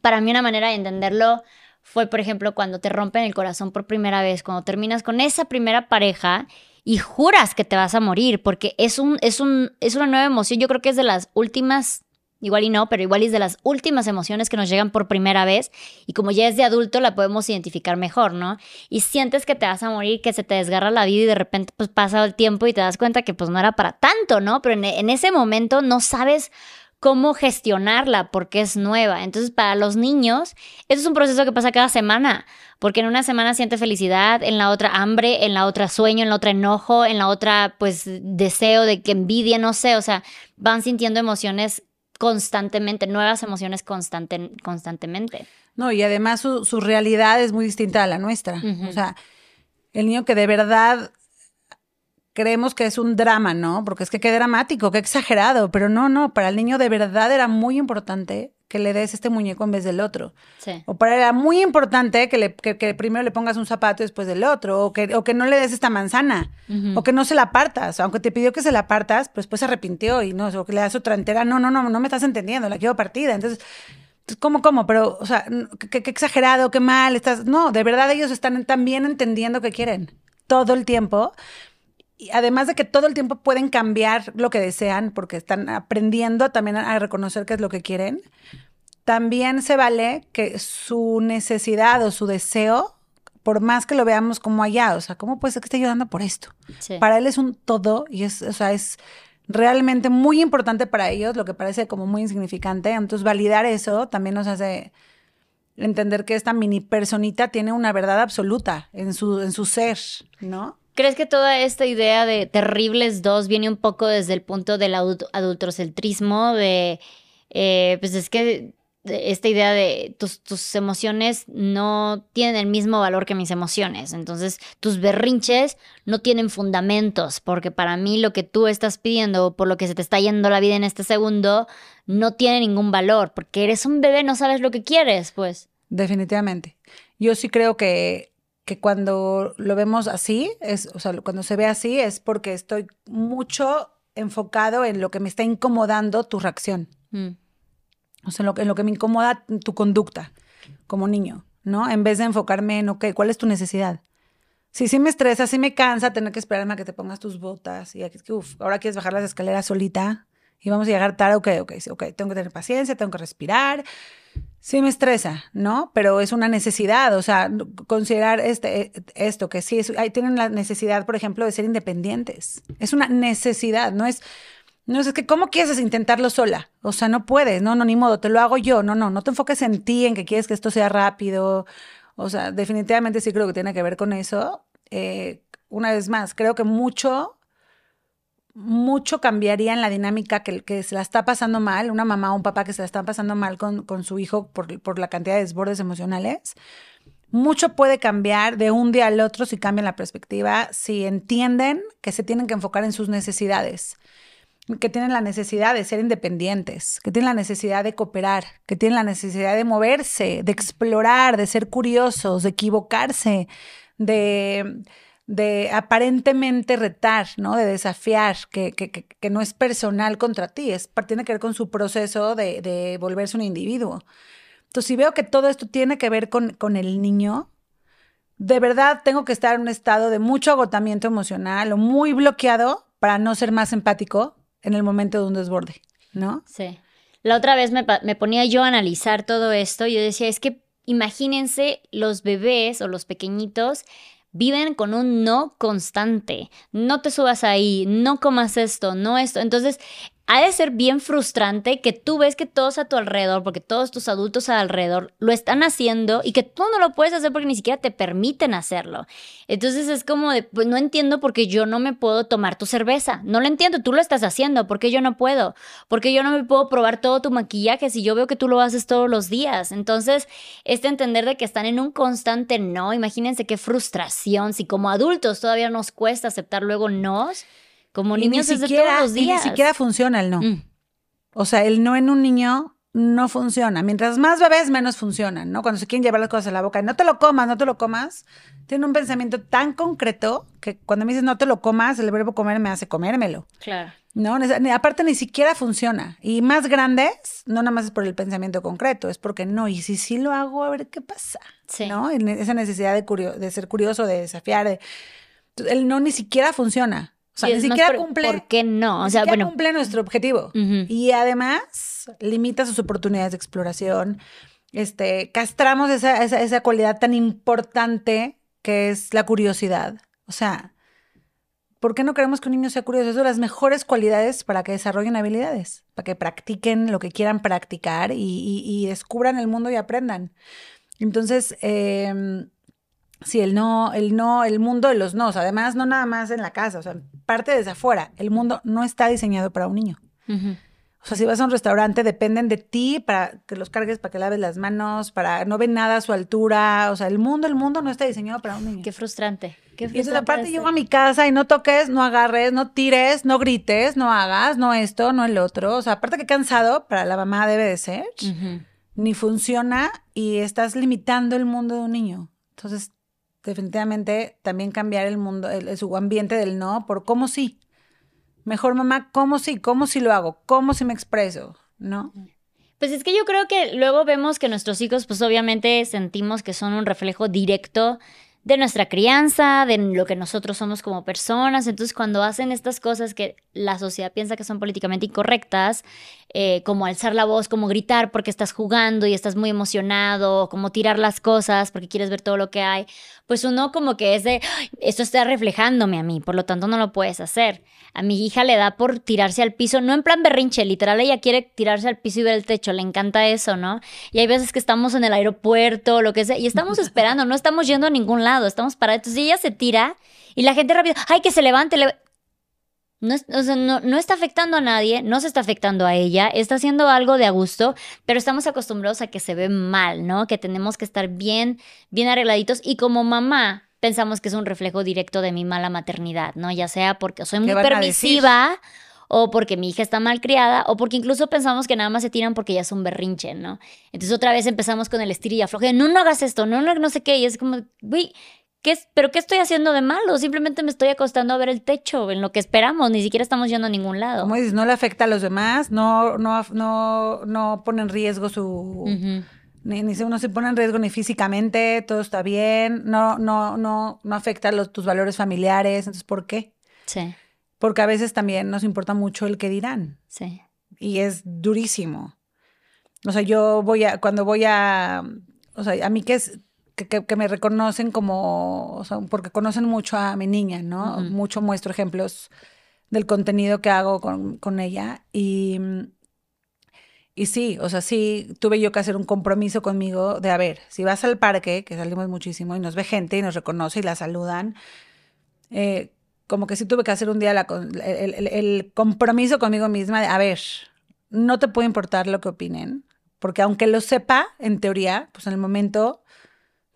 para mí una manera de entenderlo fue, por ejemplo, cuando te rompen el corazón por primera vez, cuando terminas con esa primera pareja y juras que te vas a morir, porque es, un, es, un, es una nueva emoción. Yo creo que es de las últimas, igual y no, pero igual es de las últimas emociones que nos llegan por primera vez y como ya es de adulto la podemos identificar mejor, ¿no? Y sientes que te vas a morir, que se te desgarra la vida y de repente pues pasa el tiempo y te das cuenta que pues no era para tanto, ¿no? Pero en, en ese momento no sabes cómo gestionarla porque es nueva. Entonces, para los niños, eso es un proceso que pasa cada semana, porque en una semana siente felicidad, en la otra hambre, en la otra sueño, en la otra enojo, en la otra pues deseo de que envidia, no sé, o sea, van sintiendo emociones constantemente, nuevas emociones constante, constantemente. No, y además su, realidad es muy distinta a la nuestra. O sea, el niño que de verdad creemos que es un drama, ¿no? Porque es que qué dramático, qué exagerado, pero no, no, para el niño de verdad era muy importante que le des este muñeco en vez del otro. Sí. O para él era muy importante que, le, que, primero le pongas un zapato después del otro, o que, o que no le des esta manzana, o que no se la partas. Aunque te pidió que se la partas, pues después se arrepintió y no, o que le das otra entera. No, no, no, no me estás entendiendo, la quiero partida. Entonces, ¿cómo, cómo? Pero, o sea, qué, qué exagerado, qué mal, estás. No, de verdad ellos están también entendiendo qué quieren todo el tiempo, y además de que todo el tiempo pueden cambiar lo que desean porque están aprendiendo también a reconocer qué es lo que quieren, también se vale que su necesidad o su deseo, por más que lo veamos como allá, o sea, ¿cómo puede ser que esté ayudando por esto? Para él es un todo y es, o sea, es realmente muy importante para ellos, lo que parece como muy insignificante. Entonces, validar eso también nos hace entender que esta mini personita tiene una verdad absoluta en su, en su ser, ¿no? ¿Crees que toda esta idea de terribles dos viene un poco desde el punto del adultocentrismo? De, eh, pues es que esta idea de tus, tus, emociones no tienen el mismo valor que mis emociones. Entonces, tus berrinches no tienen fundamentos, porque para mí lo que tú estás pidiendo, por lo que se te está yendo la vida en este segundo, no tiene ningún valor, porque eres un bebé, no sabes lo que quieres, pues. Definitivamente. yo sí creo que, que cuando lo vemos así, es, o sea, cuando se ve así es porque estoy mucho enfocado en lo que me está incomodando tu reacción. Mm. O sea, en lo, en lo que me incomoda tu conducta como niño, ¿no? En vez de enfocarme en, ok, ¿cuál es tu necesidad? Sí, sí me estresa, sí me cansa tener que esperarme a que te pongas tus botas y aquí, uf, ahora quieres bajar las escaleras solita y vamos a llegar tarde, ok, ok, ok, tengo que tener paciencia, tengo que respirar. Sí me estresa, ¿no? Pero es una necesidad, o sea, considerar este, esto, que sí, es, tienen la necesidad, por ejemplo, de ser independientes. Es una necesidad, no es, no es, que, ¿cómo quieres intentarlo sola? O sea, no puedes, no, no, ni modo, te lo hago yo, no, no, no te enfoques en ti, en que quieres que esto sea rápido. O sea, definitivamente sí creo que tiene que ver con eso. Eh, una vez más, creo que mucho mucho cambiaría en la dinámica que, se la está pasando mal, una mamá o un papá que se la están pasando mal con, con su hijo por, por, la cantidad de desbordes emocionales. Mucho puede cambiar de un día al otro si cambian la perspectiva, si entienden que se tienen que enfocar en sus necesidades, que tienen la necesidad de ser independientes, que tienen la necesidad de cooperar, que tienen la necesidad de moverse, de explorar, de ser curiosos, de equivocarse, de de aparentemente retar, ¿no? De desafiar, que, que, que, no es personal contra ti, es, tiene que ver con su proceso de, de, volverse un individuo. Entonces, si veo que todo esto tiene que ver con, con el niño, de verdad tengo que estar en un estado de mucho agotamiento emocional o muy bloqueado para no ser más empático en el momento de un desborde, ¿no? Sí. La otra vez me, me ponía yo a analizar todo esto y yo decía, es que imagínense los bebés o los pequeñitos viven con un no constante. No te subas ahí, no comas esto, no esto. Entonces, ha de ser bien frustrante que tú ves que todos a tu alrededor, porque todos tus adultos alrededor lo están haciendo y que tú no lo puedes hacer porque ni siquiera te permiten hacerlo. Entonces es como de, pues no entiendo por qué yo no me puedo tomar tu cerveza. No lo entiendo, tú lo estás haciendo, ¿por qué yo no puedo? ¿Por qué yo no me puedo probar todo tu maquillaje si yo veo que tú lo haces todos los días? Entonces, este entender de que están en un constante no, imagínense qué frustración si como adultos todavía nos cuesta aceptar luego nos como niños desde todos los días. ni siquiera funciona el no. Mm. O sea, el no en un niño no funciona. Mientras más bebés, menos funcionan, ¿no? Cuando se quieren llevar las cosas a la boca, no te lo comas, no te lo comas, tiene un pensamiento tan concreto que cuando me dices no te lo comas, el verbo comer me hace comérmelo. Claro. No, aparte ni siquiera funciona. Y más grandes, no nada más es por el pensamiento concreto, es porque no, y si sí lo hago, a ver qué pasa. Sí. ¿No? Esa necesidad de, de ser curioso, de desafiar. el no ni siquiera funciona. Sea, ni siquiera cumple. ¿Por qué no? O sea, bueno. cumple nuestro objetivo. Y además limita sus oportunidades de exploración. Este, castramos esa, esa, esa cualidad tan importante que es la curiosidad. O sea, ¿por qué no queremos que un niño sea curioso? Es de las mejores cualidades para que desarrollen habilidades, para que practiquen lo que quieran practicar y, y descubran el mundo y aprendan. Entonces, eh, Sí, el no, el no, el mundo de los nos. Además, no nada más en la casa, o sea, parte desde afuera. El mundo no está diseñado para un niño. O sea, si vas a un restaurante, dependen de ti para que los cargues, para que laves las manos, para no ven nada a su altura. O sea, el mundo, el mundo no está diseñado para un niño. Qué frustrante. Qué frustrante y entonces, aparte, llego a mi casa y no toques, no agarres, no tires, no grites, no hagas, no esto, no el otro. O sea, aparte que cansado, para la mamá debe de ser, ni funciona y estás limitando el mundo de un niño. Entonces, definitivamente también cambiar el mundo, el, su ambiente del no por cómo sí. Mejor mamá, cómo sí, cómo sí lo hago, cómo sí me expreso, ¿no? Pues es que yo creo que luego vemos que nuestros hijos, pues obviamente sentimos que son un reflejo directo de nuestra crianza, de lo que nosotros somos como personas. Entonces, cuando hacen estas cosas que la sociedad piensa que son políticamente incorrectas, eh, como alzar la voz, como gritar porque estás jugando y estás muy emocionado, como tirar las cosas porque quieres ver todo lo que hay, pues uno como que es de, esto está reflejándome a mí, por lo tanto no lo puedes hacer. A mi hija le da por tirarse al piso, no en plan berrinche, literal ella quiere tirarse al piso y ver el techo, le encanta eso, ¿no? Y hay veces que estamos en el aeropuerto, lo que sea, y estamos esperando, no estamos yendo a ningún lado, estamos parados. Entonces ella se tira y la gente rápido, ay, que se levante, le no, no, está afectando a nadie, no se está afectando a ella, está haciendo algo de a gusto, pero estamos acostumbrados a que se ve mal, ¿no? Que tenemos que estar bien, bien arregladitos y como mamá pensamos que es un reflejo directo de mi mala maternidad, ¿no? Ya sea porque soy muy permisiva o porque mi hija está mal criada, o porque incluso pensamos que nada más se tiran porque ya es un berrinche, ¿no? Entonces otra vez empezamos con el estir y afloje, no, no hagas esto, no, no, no sé qué, y es como, güey, ¿qué es, ¿pero qué estoy haciendo de malo? Simplemente me estoy acostando a ver el techo, en lo que esperamos, ni siquiera estamos yendo a ningún lado. Como dices, no le afecta a los demás, no, no, no, no pone en riesgo su... Ni, ni uno se pone en riesgo ni físicamente, todo está bien, no, no, no, no afecta los, tus valores familiares, entonces ¿por qué? Sí. Porque a veces también nos importa mucho el que dirán. Sí. Y es durísimo. O sea, yo voy a, cuando voy a, o sea, a mí que es, que, me reconocen como, o sea, porque conocen mucho a mi niña, ¿no? Mucho muestro ejemplos del contenido que hago con, con ella. Y, y sí, o sea, sí tuve yo que hacer un compromiso conmigo de, a ver, si vas al parque, que salimos muchísimo y nos ve gente y nos reconoce y la saludan, eh, como que sí tuve que hacer un día el, compromiso conmigo misma de, a ver, no te puede importar lo que opinen, porque aunque lo sepa, en teoría, pues en el momento,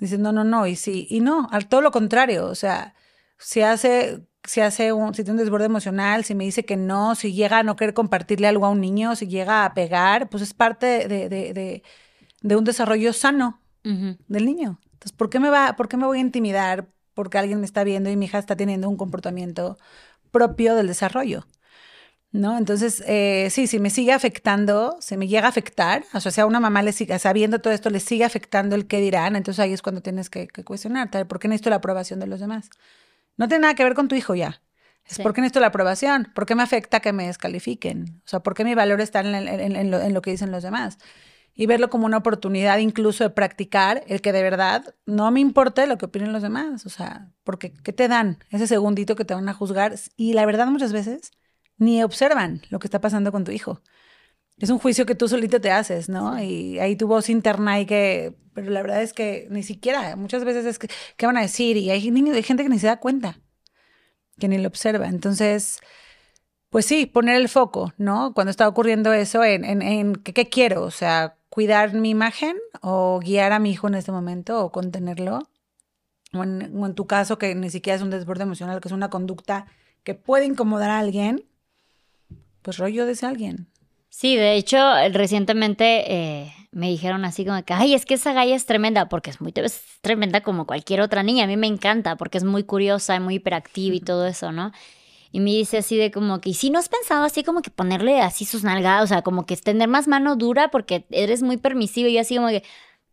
dicen, no, no, no, y sí, y no, al todo lo contrario, o sea, si hace, si hace un, si tiene un desborde emocional, si me dice que no, si llega a no querer compartirle algo a un niño, si llega a pegar, pues es parte de, de, de, un desarrollo sano del niño. Entonces, ¿por qué me va, por qué me voy a intimidar? porque alguien me está viendo y mi hija está teniendo un comportamiento propio del desarrollo. ¿No? Entonces, eh, sí, si me sigue afectando, se me llega a afectar, o sea, si a una mamá le sigue, sabiendo todo esto, le sigue afectando el qué dirán, entonces ahí es cuando tienes que, cuestionarte, ¿por qué necesito la aprobación de los demás? No tiene nada que ver con tu hijo ya. Es por qué necesito la aprobación, por qué me afecta que me descalifiquen, o sea, por qué mi valor está en, lo, en lo que dicen los demás y verlo como una oportunidad incluso de practicar el que de verdad no me importe lo que opinen los demás, o sea, porque ¿qué te dan? Ese segundito que te van a juzgar y la verdad muchas veces ni observan lo que está pasando con tu hijo. Es un juicio que tú solito te haces, ¿no? Y ahí tu voz interna y que, pero la verdad es que ni siquiera, muchas veces es que, ¿qué van a decir? Y hay, hay gente que ni se da cuenta, que ni lo observa. Entonces, pues sí, poner el foco, ¿no? Cuando está ocurriendo eso, en, en, en ¿qué, quiero, o sea, cuidar mi imagen o guiar a mi hijo en este momento o contenerlo. O en, tu caso, que ni siquiera es un desborde emocional, que es una conducta que puede incomodar a alguien, pues rollo de ese alguien. Sí, de hecho, recientemente eh, me dijeron así como que, ay, es que esa galla es tremenda, porque es muy es tremenda como cualquier otra niña. A mí me encanta porque es muy curiosa, muy hiperactiva y todo eso, ¿no? Y me dice así de como que, ¿y si no has pensado así como que ponerle así sus nalgadas, o sea, como que tener más mano dura porque eres muy permisivo y así como que,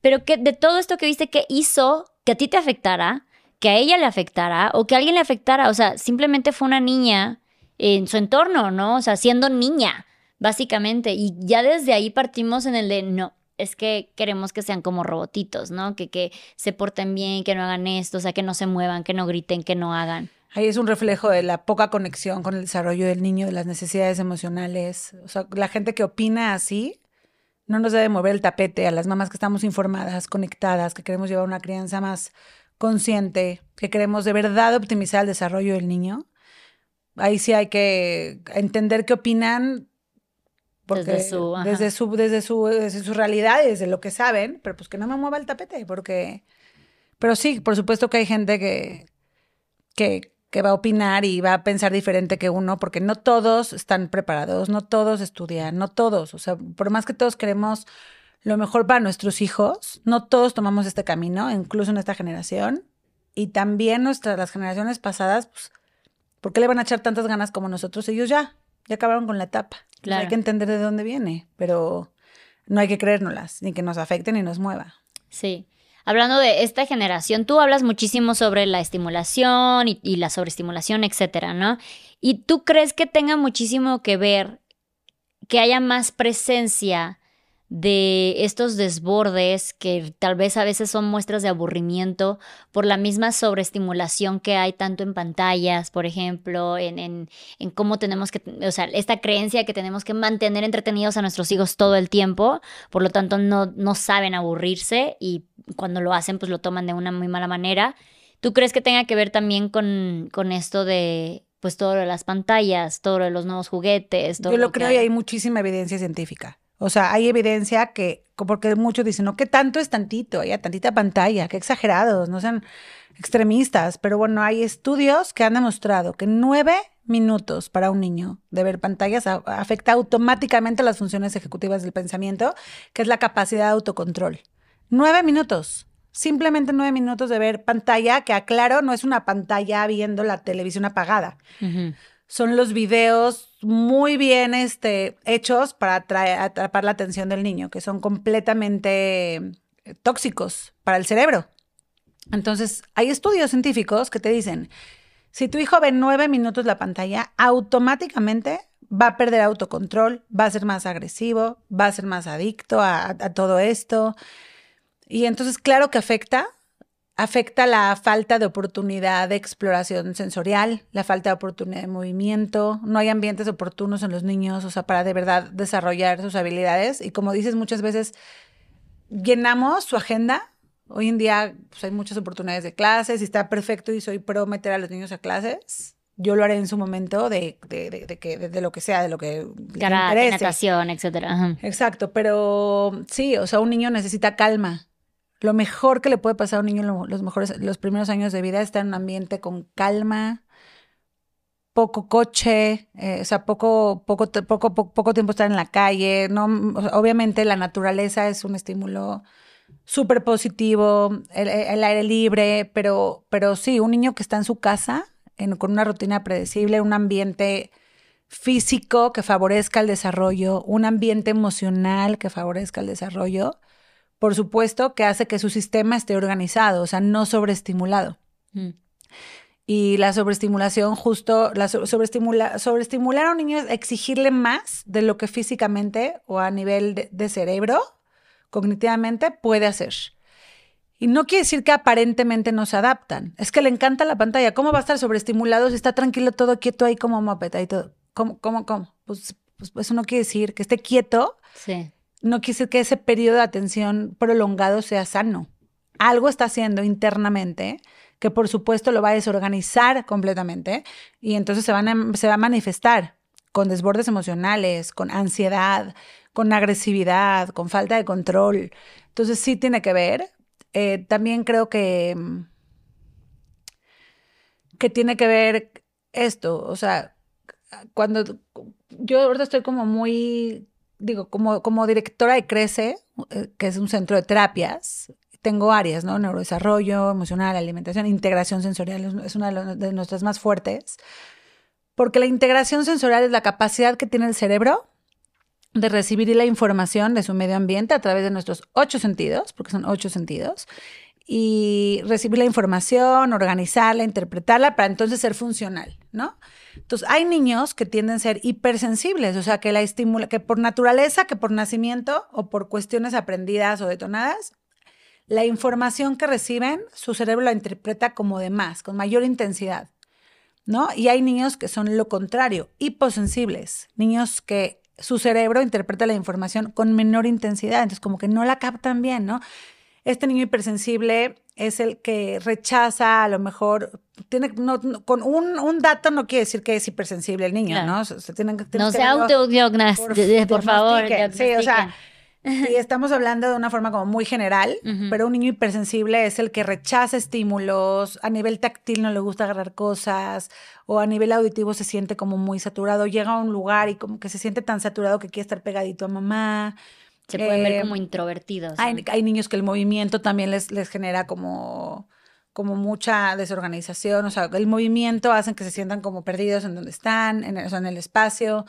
pero que de todo esto que viste, ¿qué hizo que a ti te afectara? que a ella le afectara o que a alguien le afectara, o sea, simplemente fue una niña en su entorno, ¿no? O sea, siendo niña, básicamente. Y ya desde ahí partimos en el de, no, es que queremos que sean como robotitos, ¿no? Que, que se porten bien, que no hagan esto, o sea, que no se muevan, que no griten, que no hagan. Ahí es un reflejo de la poca conexión con el desarrollo del niño, de las necesidades emocionales. O sea, la gente que opina así no nos debe mover el tapete a las mamás que estamos informadas, conectadas, que queremos llevar una crianza más consciente, que queremos de verdad optimizar el desarrollo del niño. Ahí sí hay que entender qué opinan porque desde su, desde su, desde su, desde su realidad y desde lo que saben, pero pues que no me mueva el tapete, porque pero sí, por supuesto que hay gente que, que, que va a opinar y va a pensar diferente que uno, porque no todos están preparados, no todos estudian, no todos. O sea, por más que todos queremos lo mejor para nuestros hijos, no todos tomamos este camino, incluso en esta generación. Y también nuestras, las generaciones pasadas, pues, ¿por qué le van a echar tantas ganas como nosotros? Ellos ya, ya acabaron con la etapa. Claro. hay que entender de dónde viene, pero no hay que creérnoslas, ni que nos afecte ni nos mueva. Sí hablando de esta generación, tú hablas muchísimo sobre la estimulación y, la sobreestimulación, etcétera, ¿no? ¿Y tú crees que tenga muchísimo que ver que haya más presencia de estos desbordes que tal vez a veces son muestras de aburrimiento por la misma sobreestimulación que hay tanto en pantallas, por ejemplo, en, en, en, cómo tenemos que, o sea, esta creencia que tenemos que mantener entretenidos a nuestros hijos todo el tiempo, por lo tanto no, no saben aburrirse y cuando lo hacen pues lo toman de una muy mala manera. ¿Tú crees que tenga que ver también con, con esto de pues todo lo de las pantallas, todo lo de los nuevos juguetes? Yo lo, creo y hay muchísima evidencia científica. O sea, hay evidencia que, porque muchos dicen, no, que tanto es tantito, hay tantita pantalla, qué exagerados, no sean extremistas, pero bueno, hay estudios que han demostrado que nueve minutos para un niño de ver pantallas afecta automáticamente las funciones ejecutivas del pensamiento, que es la capacidad de autocontrol. Nueve minutos. Simplemente nueve minutos de ver pantalla, que aclaro, no es una pantalla viendo la televisión apagada. Son los videos muy bien este, hechos para atrapar la atención del niño, que son completamente eh, tóxicos para el cerebro. Entonces, hay estudios científicos que te dicen, si tu hijo ve nueve minutos la pantalla, automáticamente va a perder autocontrol, va a ser más agresivo, va a ser más adicto a, todo esto. Y entonces, claro que afecta, afecta la falta de oportunidad de exploración sensorial, la falta de oportunidad de movimiento, no hay ambientes oportunos en los niños, o sea, para de verdad desarrollar sus habilidades. Y como dices, muchas veces llenamos su agenda Hoy en día pues, hay muchas oportunidades de clases y está perfecto y soy pro meter a los niños a clases. Yo lo haré en su momento de, de, de, de, de lo que sea, de lo que Karate, natación, etcétera. Exacto, pero sí, o sea, un niño necesita calma. Lo mejor que le puede pasar a un niño en los, mejores, los primeros años de vida es estar en un ambiente con calma, poco coche, eh, o sea, poco, poco, poco, poco, tiempo estar en la calle. No, obviamente la naturaleza es un estímulo súper positivo, el, aire libre, pero, pero sí, un niño que está en su casa, con una rutina predecible, un ambiente físico que favorezca el desarrollo, un ambiente emocional que favorezca el desarrollo, por supuesto que hace que su sistema esté organizado, o sea, no sobreestimulado. Mm. Y la sobreestimulación, justo, la sobreestimula, sobreestimular a un niño es exigirle más de lo que físicamente o a nivel de cerebro cognitivamente puede hacer. Y no quiere decir que aparentemente no se adaptan. Es que le encanta la pantalla. ¿Cómo va a estar sobreestimulado si está tranquilo, todo quieto ahí como mopeta y todo? ¿Cómo, cómo, cómo? Pues, pues, eso no quiere decir que esté quieto. Sí. No quiere que ese periodo de atención prolongado sea sano. Algo está haciendo internamente que por supuesto lo va a desorganizar completamente y entonces se va a manifestar con desbordes emocionales, con ansiedad, con agresividad, con falta de control. Entonces sí tiene que ver. Eh, también creo que, que tiene que ver esto, o sea, cuando yo ahorita estoy como muy, digo, como, como directora de Crece, eh, que es un centro de terapias, tengo áreas, ¿no? Neurodesarrollo, emocional, alimentación, integración sensorial, es una de nuestras más fuertes, porque la integración sensorial es la capacidad que tiene el cerebro de recibir la información de su medio ambiente a través de nuestros ocho sentidos, porque son ocho sentidos, y recibir la información, organizarla, interpretarla para entonces ser funcional, ¿no? Entonces, hay niños que tienden a ser hipersensibles, o sea, que la estimula, que por naturaleza, que por nacimiento o por cuestiones aprendidas o detonadas, la información que reciben, su cerebro la interpreta como de más, con mayor intensidad, ¿no? Y hay niños que son lo contrario, hiposensibles, niños que su cerebro interpreta la información con menor intensidad, entonces como que no la captan bien, ¿no? Este niño hipersensible es el que rechaza, a lo mejor, tiene, no, con un, dato no quiere decir que es hipersensible el niño, ¿no? Se, tienen, no se autodiagnostique, por, por favor. Sí, o sea, y estamos hablando de una forma como muy general, pero un niño hipersensible es el que rechaza estímulos, a nivel táctil no le gusta agarrar cosas, o a nivel auditivo se siente como muy saturado, llega a un lugar y como que se siente tan saturado que quiere estar pegadito a mamá. Se pueden ver como eh, introvertidos. Hay, hay, niños que el movimiento también les, les genera como, como mucha desorganización, o sea, el movimiento hacen que se sientan como perdidos en donde están, en o sea, en el espacio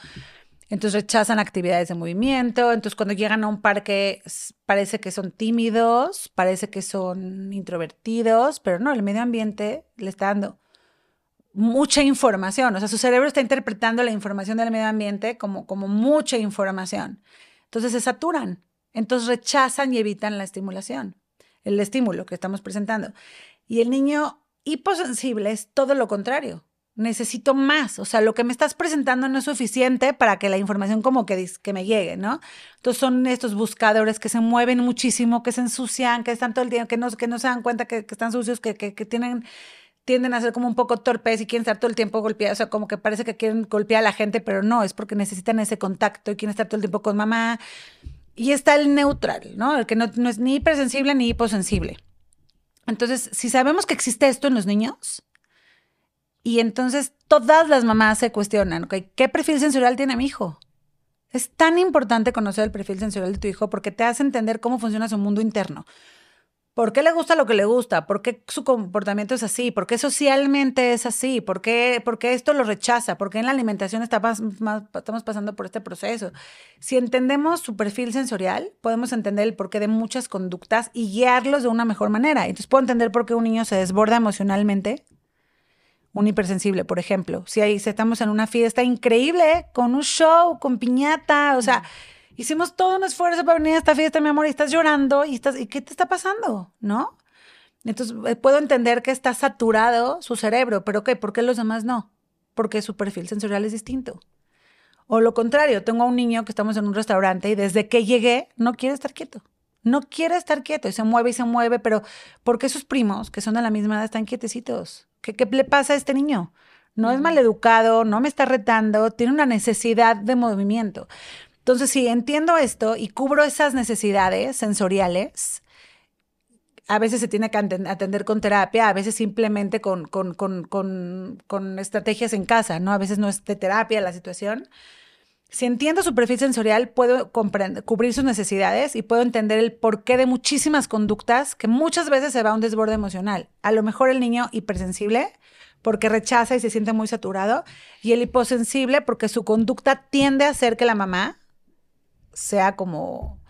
entonces rechazan actividades de movimiento, entonces cuando llegan a un parque parece que son tímidos, parece que son introvertidos, pero no, el medio ambiente le está dando mucha información, o sea, su cerebro está interpretando la información del medio ambiente como, como mucha información. Entonces se saturan, entonces rechazan y evitan la estimulación, el estímulo que estamos presentando. Y el niño hiposensible es todo lo contrario necesito más, o sea, lo que me estás presentando no es suficiente para que la información como que, que me llegue, ¿no? Entonces son estos buscadores que se mueven muchísimo, que se ensucian, que están todo el tiempo, que no, se dan cuenta que, están sucios, que, tienen tienden a ser como un poco torpes y quieren estar todo el tiempo golpeados, o sea, como que parece que quieren golpear a la gente, pero no, es porque necesitan ese contacto y quieren estar todo el tiempo con mamá. Y está el neutral, ¿no? El que no, es ni hipersensible ni hiposensible. Entonces, si sabemos que existe esto en los niños, Y entonces todas las mamás se cuestionan, ¿qué perfil sensorial tiene mi hijo? Es tan importante conocer el perfil sensorial de tu hijo porque te hace entender cómo funciona su mundo interno. ¿Por qué le gusta lo que le gusta? ¿Por qué su comportamiento es así? ¿Por qué socialmente es así? ¿Por qué, esto lo rechaza? ¿Por qué en la alimentación estamos pasando por este proceso? Si entendemos su perfil sensorial, podemos entender el porqué de muchas conductas y guiarlos de una mejor manera. Entonces puedo entender por qué un niño se desborda emocionalmente un hipersensible, por ejemplo. Si ahí estamos en una fiesta increíble, con un show, con piñata, o sea, hicimos todo un esfuerzo para venir a esta fiesta, mi amor, y estás llorando, y estás, ¿y qué te está pasando? ¿No? Entonces, eh, puedo entender que está saturado su cerebro, pero ¿qué? ¿Por qué los demás no? Porque su perfil sensorial es distinto. O lo contrario, tengo a un niño que estamos en un restaurante y desde que llegué no quiere estar quieto. No quiere estar quieto y se mueve y se mueve, pero ¿por qué sus primos, que son de la misma edad, están quietecitos? ¿Qué, qué le pasa a este niño? No es maleducado, no me está retando, tiene una necesidad de movimiento. Entonces, si entiendo esto y cubro esas necesidades sensoriales, a veces se tiene que atender con terapia, a veces simplemente con, con, con, estrategias en casa, ¿no? A veces no es de terapia la situación. Si entiendo su perfil sensorial, puedo cubrir sus necesidades y puedo entender el porqué de muchísimas conductas que muchas veces se va a un desborde emocional. A lo mejor el niño hipersensible porque rechaza y se siente muy saturado y el hiposensible porque su conducta tiende a hacer que la mamá sea como,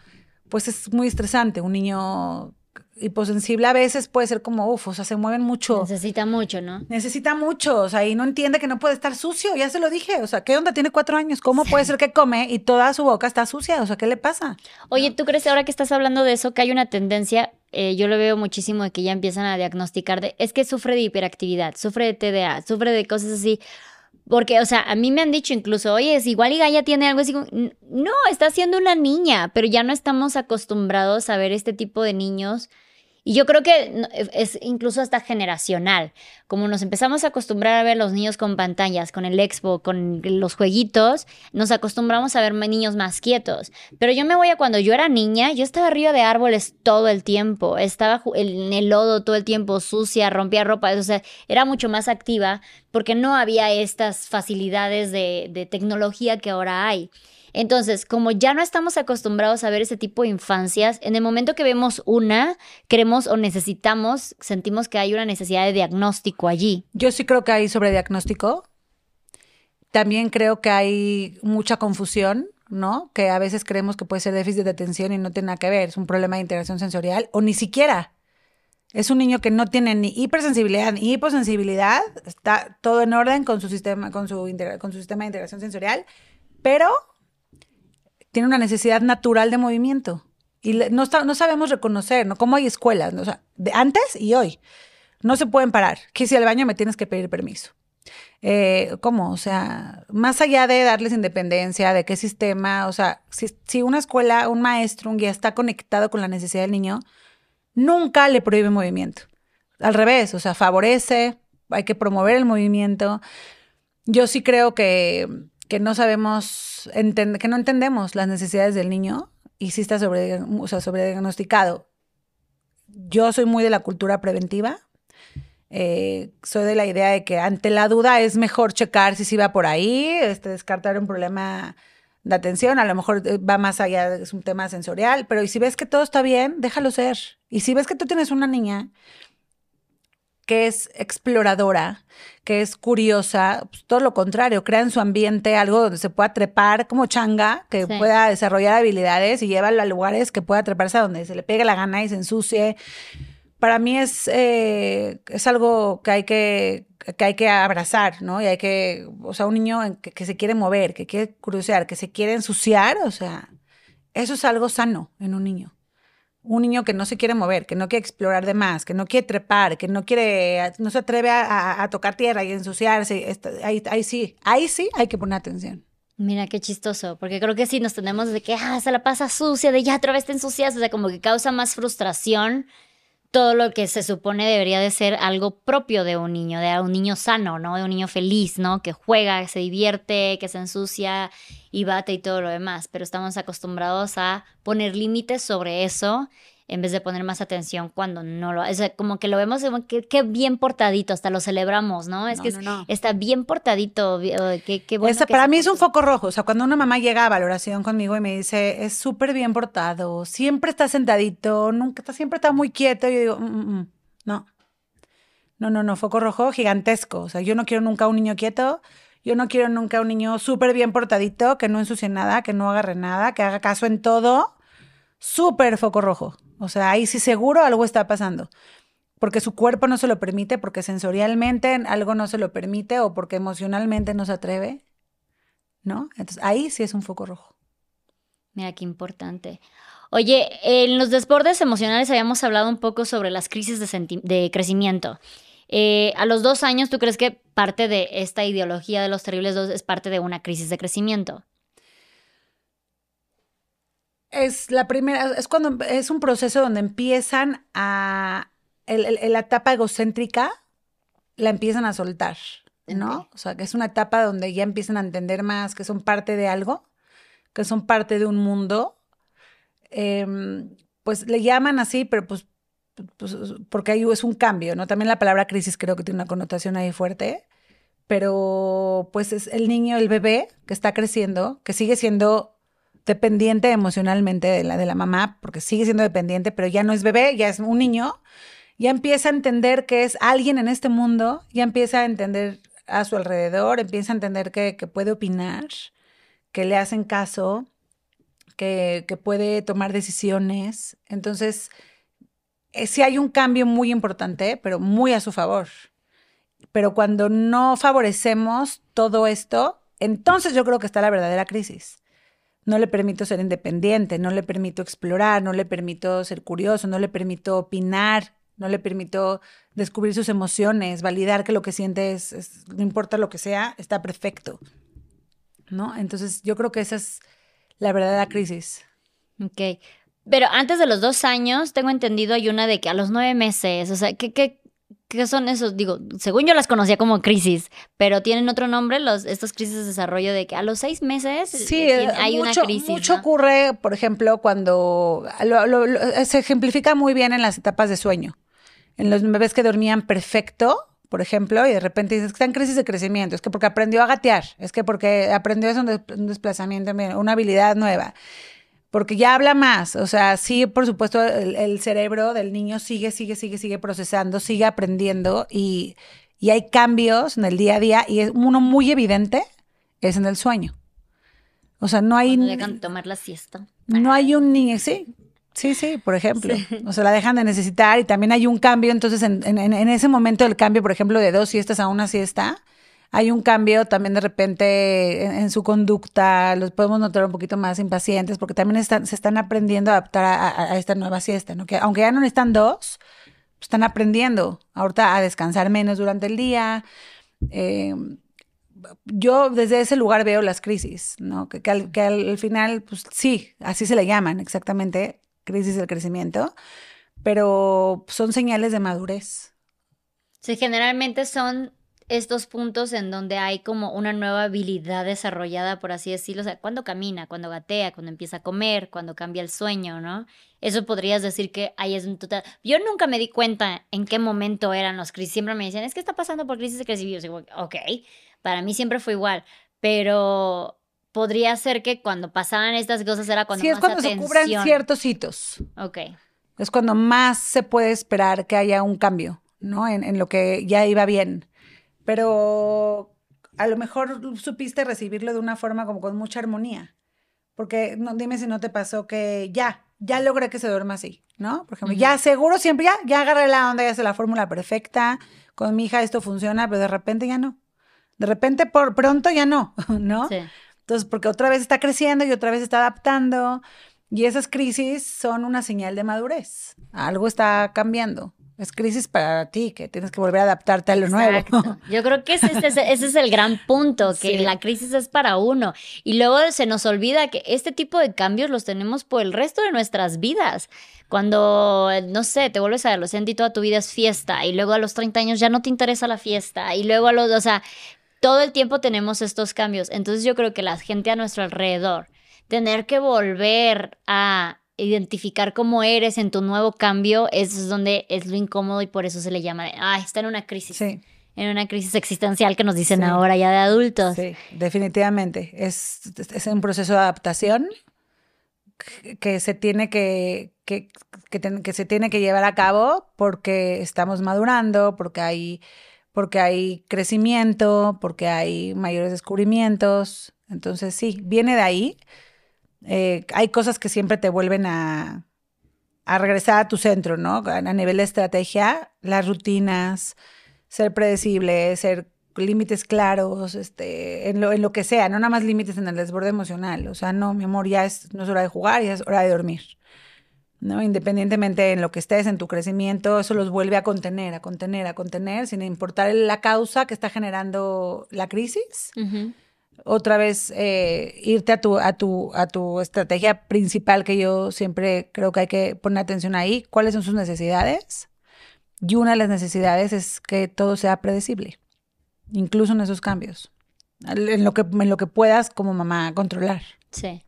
pues es muy estresante. Un niño hiposensible a veces puede ser como, uff, o sea, se mueven mucho. Necesita mucho, ¿no? Necesita mucho, o sea, y no entiende que no puede estar sucio, ya se lo dije, o sea, ¿qué onda? Tiene cuatro años, ¿cómo puede ser que come y toda su boca está sucia? O sea, ¿qué le pasa? Oye, ¿tú crees ahora que estás hablando de eso que hay una tendencia, eh, yo lo veo muchísimo de que ya empiezan a diagnosticar de, es que sufre de hiperactividad, sufre de TDA, sufre de cosas así? Porque, o sea, a mí me han dicho incluso, oye, es igual y Gaia tiene algo así. No, está siendo una niña, pero ya no estamos acostumbrados a ver este tipo de niños y yo creo que es incluso hasta generacional. Como nos empezamos a acostumbrar a ver los niños con pantallas, con el expo, con los jueguitos, nos acostumbramos a ver niños más quietos. Pero yo me voy a cuando yo era niña, yo estaba arriba de árboles todo el tiempo, estaba en el lodo todo el tiempo, sucia, rompía ropa, o sea, era mucho más activa porque no había estas facilidades de, de tecnología que ahora hay. Entonces, como ya no estamos acostumbrados a ver ese tipo de infancias, en el momento que vemos una, queremos o necesitamos, sentimos que hay una necesidad de diagnóstico allí. Yo sí creo que hay sobrediagnóstico. También creo que hay mucha confusión, ¿no? Que a veces creemos que puede ser déficit de atención y no tiene nada que ver, es un problema de integración sensorial o ni siquiera. Es un niño que no tiene ni hipersensibilidad ni hiposensibilidad, está todo en orden con su sistema, con su, con su sistema de integración sensorial, pero tiene una necesidad natural de movimiento. Y no, sabemos reconocer, ¿no? Como hay escuelas, o sea, de antes y hoy. No se pueden parar. Que si al baño me tienes que pedir permiso. Eh, ¿Cómo? O sea, más allá de darles independencia, de qué sistema, o sea, si, si una escuela, un maestro, un guía está conectado con la necesidad del niño, nunca le prohíbe movimiento. Al revés, o sea, favorece, hay que promover el movimiento. Yo sí creo que, que no sabemos que no entendemos las necesidades del niño y sí está sobre, o sea, sobrediagnosticado. Yo soy muy de la cultura preventiva. Eh, soy de la idea de que ante la duda es mejor checar si sí va por ahí, este, descartar un problema de atención, a lo mejor eh, va más allá, es un tema sensorial, pero si ves que todo está bien, déjalo ser. Y si ves que tú tienes una niña que es exploradora, que es curiosa, pues, todo lo contrario, crea en su ambiente algo donde se pueda trepar como changa, que pueda desarrollar habilidades y llévalo a lugares que pueda treparse a donde se le pegue la gana y se ensucie. Para mí es, eh, es algo que hay que, que hay que abrazar, ¿no? Y hay que, o sea, un niño que, que se quiere mover, que quiere curiosear, que se quiere ensuciar, o sea, eso es algo sano en un niño un niño que no se quiere mover, que no quiere explorar de más, que no quiere trepar, que no quiere, no se atreve a, tocar tierra y ensuciarse, ahí, ahí, sí, ahí sí hay que poner atención. Mira qué chistoso, porque creo que sí nos tenemos de que, ah, se la pasa sucia, de ya otra vez te ensucias, o sea, como que causa más frustración todo lo que se supone debería de ser algo propio de un niño, de un niño sano, ¿no? De un niño feliz, ¿no? Que juega, que se divierte, que se ensucia y bate y todo lo demás. Pero estamos acostumbrados a poner límites sobre eso en vez de poner más atención cuando no lo, es como que lo vemos como que, bien portadito, hasta lo celebramos, ¿no? Es que está bien portadito, qué, qué bueno. para mí es un foco rojo, o sea, cuando una mamá llega a valoración conmigo y me dice, es súper bien portado, siempre está sentadito, nunca está, siempre está muy quieto, yo digo, mm, mm, mm, no. No, no, no, foco rojo gigantesco. O sea, yo no quiero nunca un niño quieto, yo no quiero nunca un niño súper bien portadito, que no ensucie nada, que no agarre nada, que haga caso en todo. Súper foco rojo. O sea, ahí sí seguro algo está pasando. Porque su cuerpo no se lo permite, porque sensorialmente algo no se lo permite o porque emocionalmente no se atreve. ¿No? Entonces ahí sí es un foco rojo. Mira, qué importante. Oye, en los desbordes emocionales habíamos hablado un poco sobre las crisis de, crecimiento. Eh, a los dos años, ¿tú crees que parte de esta ideología de los terribles dos es parte de una crisis de crecimiento? Es la primera, es cuando es un proceso donde empiezan a, la etapa egocéntrica la empiezan a soltar, ¿no? O sea, que es una etapa donde ya empiezan a entender más que son parte de algo, que son parte de un mundo. Em, pues le llaman así, pero pues, pues, porque ahí es un cambio, ¿no? También la palabra crisis creo que tiene una connotación ahí fuerte, pero pues es el niño, el bebé que está creciendo, que sigue siendo dependiente emocionalmente de la, de la mamá, porque sigue siendo dependiente, pero ya no es bebé, ya es un niño, ya empieza a entender que es alguien en este mundo, ya empieza a entender a su alrededor, empieza a entender que, puede opinar, que le hacen caso, que, puede tomar decisiones. Entonces, eh, sí hay un cambio muy importante, pero muy a su favor. Pero cuando no favorecemos todo esto, entonces yo creo que está la verdadera crisis no le permito ser independiente, no le permito explorar, no le permito ser curioso, no le permito opinar, no le permito descubrir sus emociones, validar que lo que siente es, no importa lo que sea, está perfecto. ¿No? Entonces yo creo que esa es la verdadera crisis. Ok. Pero antes de los dos años, tengo entendido, hay una de que a los nueve meses, o sea, ¿qué, qué, ¿Qué son esos? Digo, según yo las conocía como crisis, pero tienen otro nombre, los, estos crisis de desarrollo de que a los seis meses sí, eh, hay una crisis. Mucho ocurre, por ejemplo, cuando se ejemplifica muy bien en las etapas de sueño. En los bebés que dormían perfecto, por ejemplo, y de repente dices que está en crisis de crecimiento, es que porque aprendió a gatear, es que porque aprendió un, un desplazamiento, una habilidad nueva porque ya habla más. O sea, sí, por supuesto, el, cerebro del niño sigue, sigue, sigue, sigue procesando, sigue aprendiendo y, hay cambios en el día a día y es uno muy evidente es en el sueño. O sea, no hay... Cuando dejan tomar la siesta. No hay un niño, sí, sí, sí, por ejemplo. O sea, la dejan de necesitar y también hay un cambio. Entonces, en, en ese momento del cambio, por ejemplo, de dos siestas a una siesta, hay un cambio también de repente en, su conducta, los podemos notar un poquito más impacientes porque también están, se están aprendiendo a adaptar a, esta nueva siesta, ¿no? Que aunque ya no están dos, están aprendiendo ahorita a descansar menos durante el día. Eh, yo desde ese lugar veo las crisis, ¿no? Que al, final, pues sí, así se le llaman exactamente, crisis del crecimiento, pero son señales de madurez. Sí, generalmente son estos puntos en donde hay como una nueva habilidad desarrollada, por así decirlo, o sea, cuando camina, cuando gatea, cuando empieza a comer, cuando cambia el sueño, ¿no? Eso podrías decir que ahí es un total... Yo nunca me di cuenta en qué momento eran los crisis, siempre me decían, es que está pasando por crisis de crecimiento, digo, ok, para mí siempre fue igual, pero podría ser que cuando pasaban estas cosas era cuando sí, es cuando se cubran ciertos hitos. Ok. Es cuando más se puede esperar que haya un cambio, ¿no? En, en lo que ya iba bien pero a lo mejor supiste recibirlo de una forma como con mucha armonía. Porque no, dime si no te pasó que ya, ya logré que se duerma así, ¿no? Por ejemplo, ya seguro siempre, ya, ya agarré la onda, ya sé la fórmula perfecta, con mi hija esto funciona, pero de repente ya no. De repente por pronto ya no, ¿no? Sí. Entonces, porque otra vez está creciendo y otra vez está adaptando. Y esas crisis son una señal de madurez. Algo está cambiando es crisis para ti, que tienes que volver a adaptarte a lo nuevo. Yo creo que ese, es el gran punto, que la crisis es para uno. Y luego se nos olvida que este tipo de cambios los tenemos por el resto de nuestras vidas. Cuando, no sé, te vuelves adolescente y toda tu vida es fiesta, y luego a los 30 años ya no te interesa la fiesta, y luego a los, o sea, todo el tiempo tenemos estos cambios. Entonces yo creo que la gente a nuestro alrededor, tener que volver a identificar cómo eres en tu nuevo cambio, es donde es lo incómodo y por eso se le llama, ah, está en una crisis. Sí. En una crisis existencial que nos dicen ahora ya de adultos. Sí, definitivamente. Es, es un proceso de adaptación que se tiene que, que, que, se tiene que llevar a cabo porque estamos madurando, porque hay, porque hay crecimiento, porque hay mayores descubrimientos. Entonces, sí, viene de ahí. Eh, hay cosas que siempre te vuelven a, a regresar a tu centro, ¿no? A nivel de estrategia, las rutinas, ser predecible, ser límites claros, este, en lo, en lo que sea, no nada más límites en el desborde emocional. O sea, no, mi amor, ya es, no es hora de jugar, ya es hora de dormir. ¿no? Independientemente en lo que estés, en tu crecimiento, eso los vuelve a contener, a contener, a contener, sin importar la causa que está generando la crisis. Otra vez, eh, irte a tu, a, tu, a tu estrategia principal, que yo siempre creo que hay que poner atención ahí, cuáles son sus necesidades. Y una de las necesidades es que todo sea predecible incluso en esos cambios, en lo que, en lo que puedas como mamá controlar. Sí.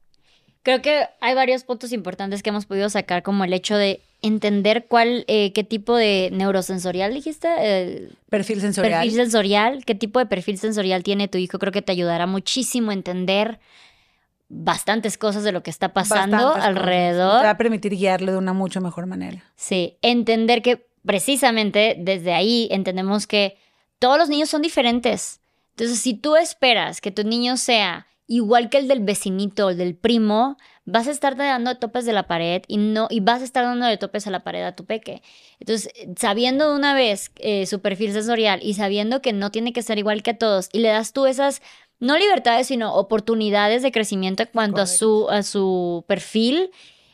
Creo que hay varios puntos importantes que hemos podido sacar, como el hecho de entender cuál, eh, qué tipo de neurosensorial dijiste. perfil sensorial. Perfil sensorial, qué tipo de perfil sensorial tiene tu hijo. Creo que te ayudará muchísimo a entender bastantes cosas de lo que está pasando alrededor. Te va a permitir guiarle de una mucho mejor manera. Sí, entender que precisamente desde ahí entendemos que todos los niños son diferentes. Entonces, si tú esperas que tu niño sea igual que el del vecinito el del primo, vas a estar dando topes de la pared y no y vas a estar dando de topes a la pared a tu peque. Entonces, sabiendo de una vez eh, su perfil sensorial y sabiendo que no tiene que ser igual que a todos y le das tú esas no libertades, sino oportunidades de crecimiento en cuanto a su, a su perfil,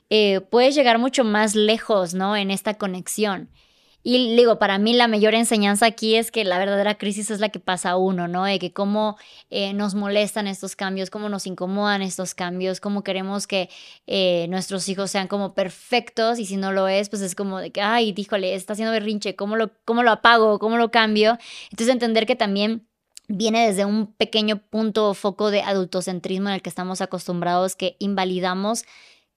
eh, puedes llegar mucho más lejos, ¿no? En esta conexión. Y digo, para mí la mayor enseñanza aquí es que la verdadera crisis es la que pasa a uno, ¿no? De que cómo eh, nos molestan estos cambios, cómo nos incomodan estos cambios, cómo queremos que eh, nuestros hijos sean como perfectos y si no lo es, pues es como de que, ay, díjole, está haciendo berrinche, ¿cómo lo, cómo lo apago? ¿Cómo lo cambio? Entonces entender que también viene desde un pequeño punto o foco de adultocentrismo en el que estamos acostumbrados, que invalidamos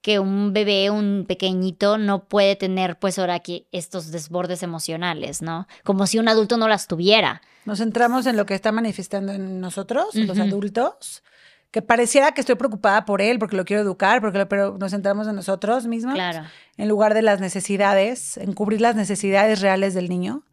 que un bebé, un pequeñito, no puede tener, pues ahora aquí, estos desbordes emocionales, ¿no? Como si un adulto no las tuviera. Nos centramos en lo que está manifestando en nosotros, los adultos, que pareciera que estoy preocupada por él, porque lo quiero educar, porque pero nos centramos en nosotros mismos, claro. en lugar de las necesidades, en cubrir las necesidades reales del niño,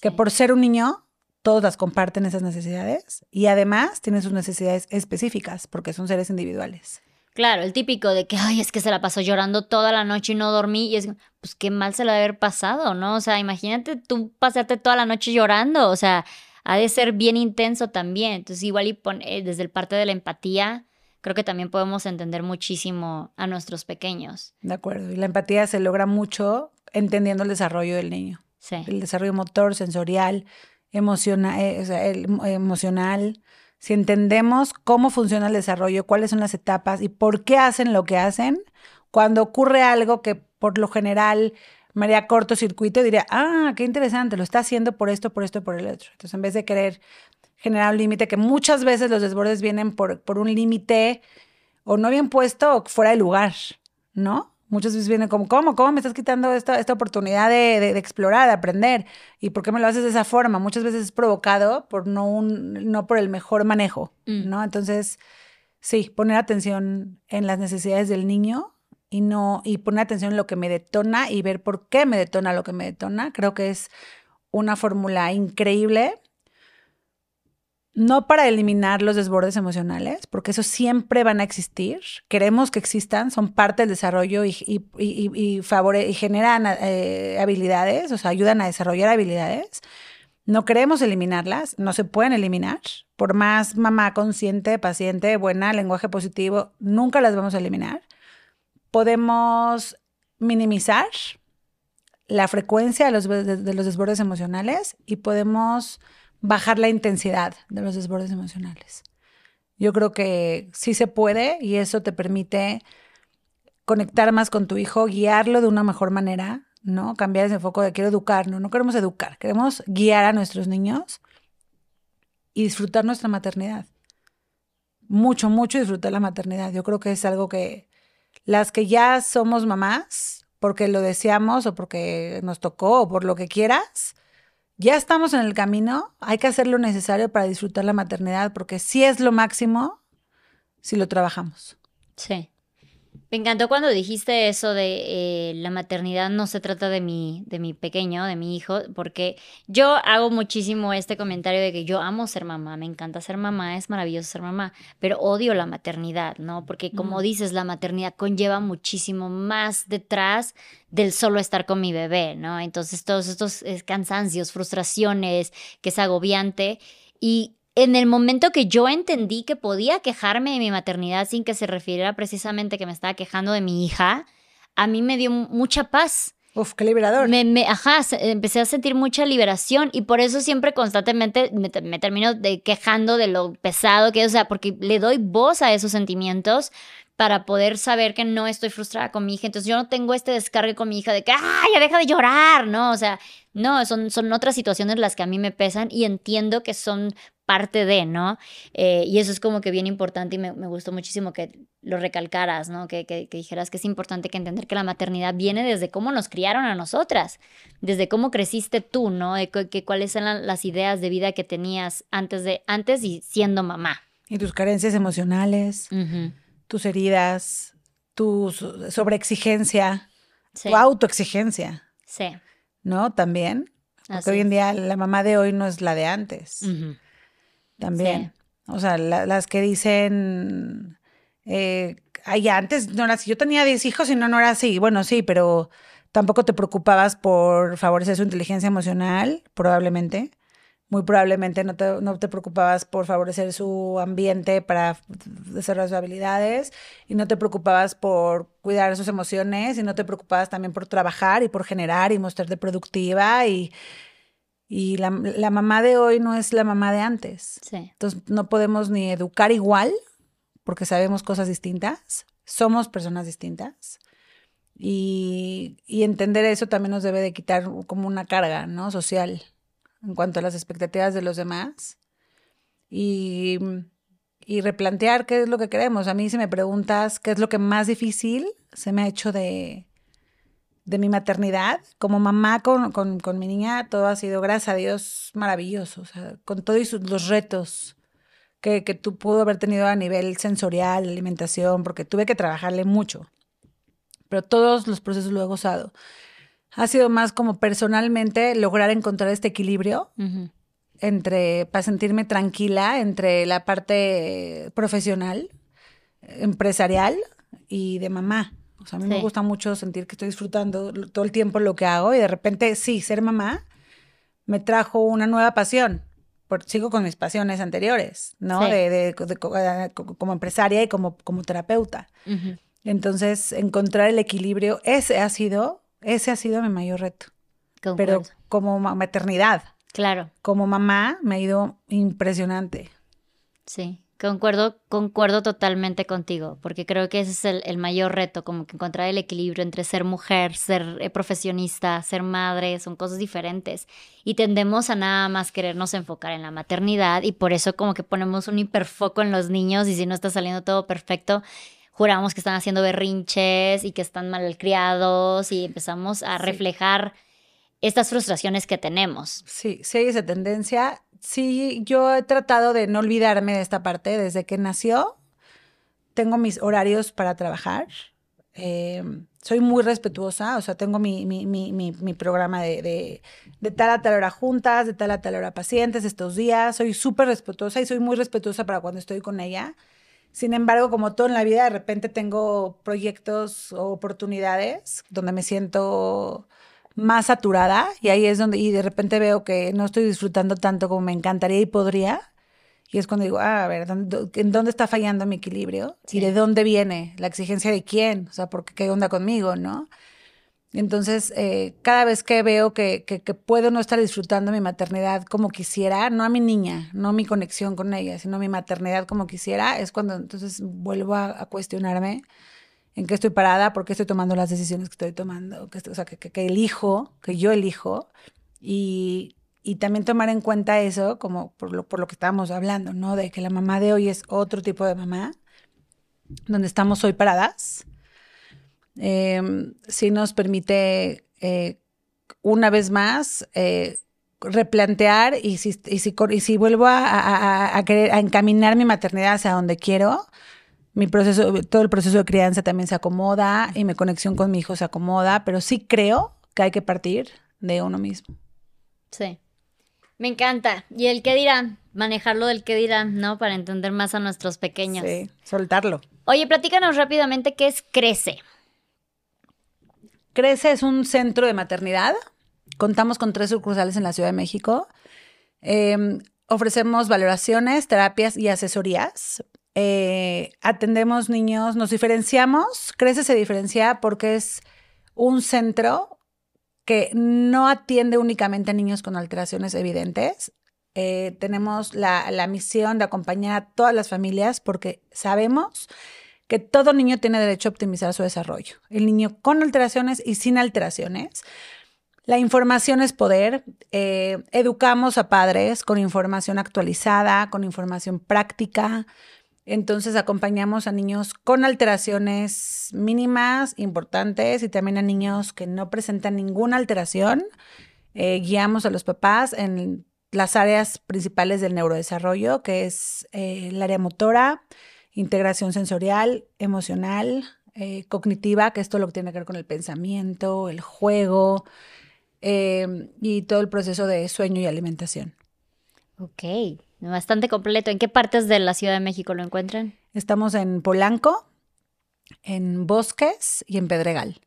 que por ser un niño, todos las comparten esas necesidades y además tienen sus necesidades específicas, porque son seres individuales. Claro, el típico de que, ay, es que se la pasó llorando toda la noche y no dormí. Y es, pues qué mal se le ha haber pasado, ¿no? O sea, imagínate tú pasarte toda la noche llorando. O sea, ha de ser bien intenso también. Entonces, igual y eh, desde el parte de la empatía, creo que también podemos entender muchísimo a nuestros pequeños. De acuerdo. Y la empatía se logra mucho entendiendo el desarrollo del niño. Sí. El desarrollo motor, sensorial, emocional, eh, o sea, el, emocional si entendemos cómo funciona el desarrollo, cuáles son las etapas y por qué hacen lo que hacen, cuando ocurre algo que por lo general me haría cortocircuito, diría, ah, qué interesante, lo está haciendo por esto, por esto, por el otro. Entonces, en vez de querer generar un límite, que muchas veces los desbordes vienen por, por un límite o no bien puesto o fuera de lugar, ¿no? Muchas veces vienen como, ¿cómo? ¿Cómo me estás quitando esta, esta oportunidad de, de, explorar, de aprender? ¿Y por qué me lo haces de esa forma? Muchas veces es provocado por no, un, no por el mejor manejo, mm. ¿no? Entonces, sí, poner atención en las necesidades del niño y no y poner atención en lo que me detona y ver por qué me detona lo que me detona, creo que es una fórmula increíble no para eliminar los desbordes emocionales, porque eso siempre van a existir. Queremos que existan, son parte del desarrollo y, y, y, y generan eh, habilidades, o sea, ayudan a desarrollar habilidades. No queremos eliminarlas, no se pueden eliminar. Por más mamá consciente, paciente, buena, lenguaje positivo, nunca las vamos a eliminar. Podemos minimizar la frecuencia de los, de los desbordes emocionales y podemos bajar la intensidad de los desbordes emocionales. Yo creo que sí se puede y eso te permite conectar más con tu hijo, guiarlo de una mejor manera, ¿no? Cambiar ese foco de quiero educar, no, no queremos educar, queremos guiar a nuestros niños y disfrutar nuestra maternidad. Mucho, mucho disfrutar la maternidad. Yo creo que es algo que Las que ya somos mamás, porque lo deseamos o porque nos tocó o por lo que quieras, ya estamos en el camino, hay que hacer lo necesario para disfrutar la maternidad, porque sí es lo máximo si lo trabajamos. Sí. Me encantó cuando dijiste eso de eh, la maternidad no se trata de mi, de mi pequeño, de mi hijo, porque yo hago muchísimo este comentario de que yo amo ser mamá, me encanta ser mamá, es maravilloso ser mamá, pero odio la maternidad, ¿no? Porque como dices, la maternidad conlleva muchísimo más detrás del solo estar con mi bebé, ¿no? Entonces todos estos cansancios, frustraciones, que es agobiante. Y en el momento que yo entendí que podía quejarme de mi maternidad sin que se refiriera precisamente que me estaba quejando de mi hija, a mí me dio mucha paz. Uf, qué liberador. Me, me, ajá, empecé a sentir mucha liberación y por eso siempre constantemente me, me termino de quejando de lo pesado que es, o sea, porque le doy voz a esos sentimientos para poder saber que no estoy frustrada con mi hija. Entonces yo no tengo este descargue con mi hija de que, ¡ay, ya deja de llorar! No, o sea, no, son, son otras situaciones las que a mí me pesan y entiendo que son parte de, ¿no? Eh, y eso es como que bien importante y me, gustó muchísimo que lo recalcaras, ¿no? Que, que, dijeras que es importante que entender que la maternidad viene desde cómo nos criaron a nosotras, desde cómo creciste tú, ¿no? De que, cuáles eran las ideas de vida que tenías antes de, antes y siendo mamá. Y tus carencias emocionales tus heridas, tu sobreexigencia, tu autoexigencia. Sí. ¿No? También. Porque hoy en día la mamá de hoy no es la de antes. También. O sea, las que dicen, eh, ay, antes no era así. Yo tenía 10 hijos y no, no era así. Bueno, sí, pero tampoco te preocupabas por favorecer su inteligencia emocional, probablemente muy probablemente no te, no te, preocupabas por favorecer su ambiente para desarrollar sus habilidades y no te preocupabas por cuidar sus emociones y no te preocupabas también por trabajar y por generar y mostrarte productiva y, y la, la mamá de hoy no es la mamá de antes. Entonces no podemos ni educar igual porque sabemos cosas distintas, somos personas distintas. Y, y entender eso también nos debe de quitar como una carga, ¿no? Social en cuanto a las expectativas de los demás y, y replantear qué es lo que queremos. A mí si me preguntas qué es lo que más difícil se me ha hecho de, de mi maternidad, como mamá con, con, con, mi niña, todo ha sido, gracias a Dios, maravilloso. O sea, con todos los retos que, que tú pudo haber tenido a nivel sensorial, alimentación, porque tuve que trabajarle mucho. Pero todos los procesos lo he gozado ha sido más como personalmente lograr encontrar este equilibrio entre, para sentirme tranquila entre la parte profesional, empresarial y de mamá. O sea, a mí me gusta mucho sentir que estoy disfrutando todo el tiempo lo que hago y de repente, sí, ser mamá me trajo una nueva pasión. Por, sigo con mis pasiones anteriores, ¿no? De, como empresaria y como, como terapeuta. Entonces, encontrar el equilibrio, ese ha sido ese ha sido mi mayor reto. Pero como maternidad. Claro. Como mamá me ha ido impresionante. Sí, concuerdo, concuerdo totalmente contigo, porque creo que ese es el, mayor reto, como que encontrar el equilibrio entre ser mujer, ser eh, profesionista, ser madre, son cosas diferentes. Y tendemos a nada más querernos enfocar en la maternidad y por eso como que ponemos un hiperfoco en los niños y si no está saliendo todo perfecto, juramos que están haciendo berrinches y que están malcriados y empezamos a reflejar estas frustraciones que tenemos. Sí, sí hay esa tendencia. Sí, yo he tratado de no olvidarme de esta parte desde que nació. Tengo mis horarios para trabajar. Eh, soy muy respetuosa, o sea, tengo mi, mi, mi, mi programa de, de, de, tal a tal hora juntas, de tal a tal hora pacientes estos días. Soy súper respetuosa y soy muy respetuosa para cuando estoy con ella. Sin embargo, como todo en la vida, de repente tengo proyectos o oportunidades donde me siento más saturada y ahí es donde, y de repente veo que no estoy disfrutando tanto como me encantaría y podría. Y es cuando digo, ah, a ver, ¿en dónde está fallando mi equilibrio? ¿Y de dónde viene? ¿La exigencia de quién? O sea, ¿por qué onda conmigo, no? Entonces, eh, cada vez que veo que, que, puedo no estar disfrutando mi maternidad como quisiera, no a mi niña, no mi conexión con ella, sino mi maternidad como quisiera, es cuando entonces vuelvo a, cuestionarme en qué estoy parada, por qué estoy tomando las decisiones que estoy tomando, que, o sea, que, elijo, que yo elijo, y, también tomar en cuenta eso como por lo, que estábamos hablando, ¿no? De que la mamá de hoy es otro tipo de mamá, donde estamos hoy paradas eh, sí nos permite eh, una vez más eh, replantear y si, vuelvo a, querer, a encaminar mi maternidad hacia donde quiero, mi proceso, todo el proceso de crianza también se acomoda y mi conexión con mi hijo se acomoda, pero sí creo que hay que partir de uno mismo. Sí. Me encanta. ¿Y el qué dirán? Manejarlo del qué dirán, ¿no? Para entender más a nuestros pequeños. Sí, soltarlo. Oye, platícanos rápidamente qué es Crece. Crece es un centro de maternidad. Contamos con tres sucursales en la Ciudad de México. Eh, ofrecemos valoraciones, terapias y asesorías. Eh, atendemos niños, nos diferenciamos. Crece se diferencia porque es un centro que no atiende únicamente a niños con alteraciones evidentes. Eh, tenemos la, la, misión de acompañar a todas las familias porque sabemos que todo niño tiene derecho a optimizar su desarrollo. El niño con alteraciones y sin alteraciones. La información es poder. Eh, educamos a padres con información actualizada, con información práctica. Entonces acompañamos a niños con alteraciones mínimas, importantes, y también a niños que no presentan ninguna alteración. Eh, guiamos a los papás en las áreas principales del neurodesarrollo, que es eh, el área motora, integración sensorial, emocional, eh, cognitiva, que esto lo que tiene que ver con el pensamiento, el juego eh, y todo el proceso de sueño y alimentación. Ok, bastante completo. ¿En qué partes de la Ciudad de México lo encuentran? Estamos en Polanco, en Bosques y en Pedregal.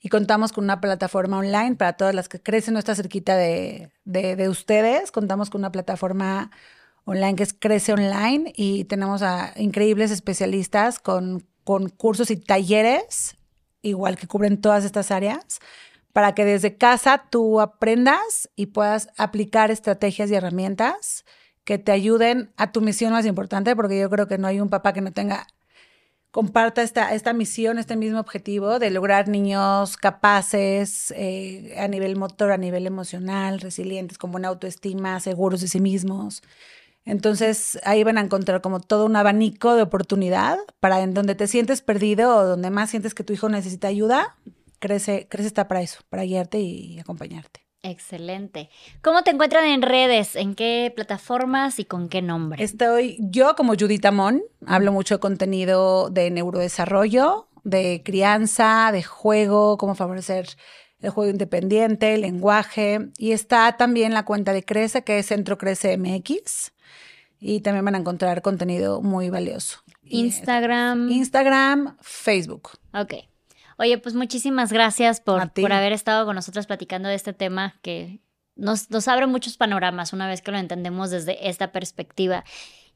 Y contamos con una plataforma online para todas las que crecen, no está cerquita de, de, de ustedes. Contamos con una plataforma online que es Crece Online y tenemos a increíbles especialistas con, con cursos y talleres, igual que cubren todas estas áreas, para que desde casa tú aprendas y puedas aplicar estrategias y herramientas que te ayuden a tu misión más importante, porque yo creo que no hay un papá que no tenga, comparta esta, esta misión, este mismo objetivo de lograr niños capaces eh, a nivel motor, a nivel emocional, resilientes, con buena autoestima, seguros de sí mismos. Entonces ahí van a encontrar como todo un abanico de oportunidad para en donde te sientes perdido o donde más sientes que tu hijo necesita ayuda, crece, crece está para eso, para guiarte y acompañarte. Excelente. ¿Cómo te encuentran en redes? ¿En qué plataformas y con qué nombre? Estoy yo como Judith Amón, hablo mucho de contenido de neurodesarrollo, de crianza, de juego, cómo favorecer el juego independiente, el lenguaje. Y está también la cuenta de Crece, que es Centro Crece MX y también van a encontrar contenido muy valioso. Instagram. Instagram, Facebook. Ok. Oye, pues muchísimas gracias por, por haber estado con nosotros platicando de este tema que nos, nos abre muchos panoramas una vez que lo entendemos desde esta perspectiva.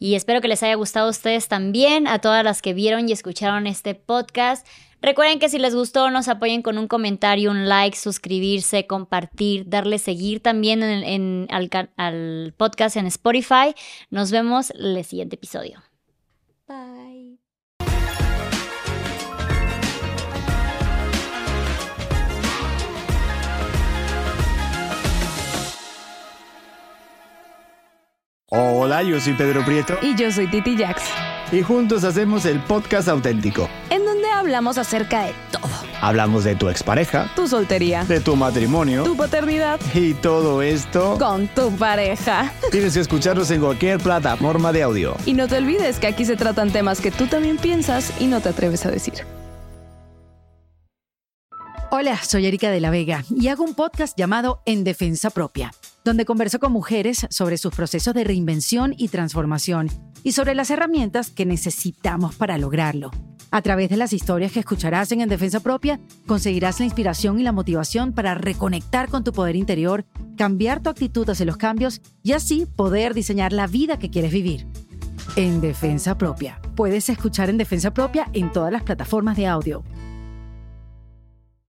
Y espero que les haya gustado a ustedes también, a todas las que vieron y escucharon este podcast. Recuerden que si les gustó, nos apoyen con un comentario, un like, suscribirse, compartir, darle seguir también en, en, al, al podcast en Spotify. Nos vemos en el siguiente episodio. Hola, yo soy Pedro Prieto. Y yo soy Titi Jax. Y juntos hacemos el podcast auténtico. En donde hablamos acerca de todo. Hablamos de tu expareja, tu soltería, de tu matrimonio, tu paternidad. Y todo esto con tu pareja. Tienes que escucharnos en cualquier plataforma de audio. Y no te olvides que aquí se tratan temas que tú también piensas y no te atreves a decir. Hola, soy Erika de la Vega y hago un podcast llamado En Defensa Propia, donde converso con mujeres sobre sus procesos de reinvención y transformación y sobre las herramientas que necesitamos para lograrlo. A través de las historias que escucharás en En Defensa Propia, conseguirás la inspiración y la motivación para reconectar con tu poder interior, cambiar tu actitud hacia los cambios y así poder diseñar la vida que quieres vivir. En Defensa Propia. Puedes escuchar En Defensa Propia en todas las plataformas de audio.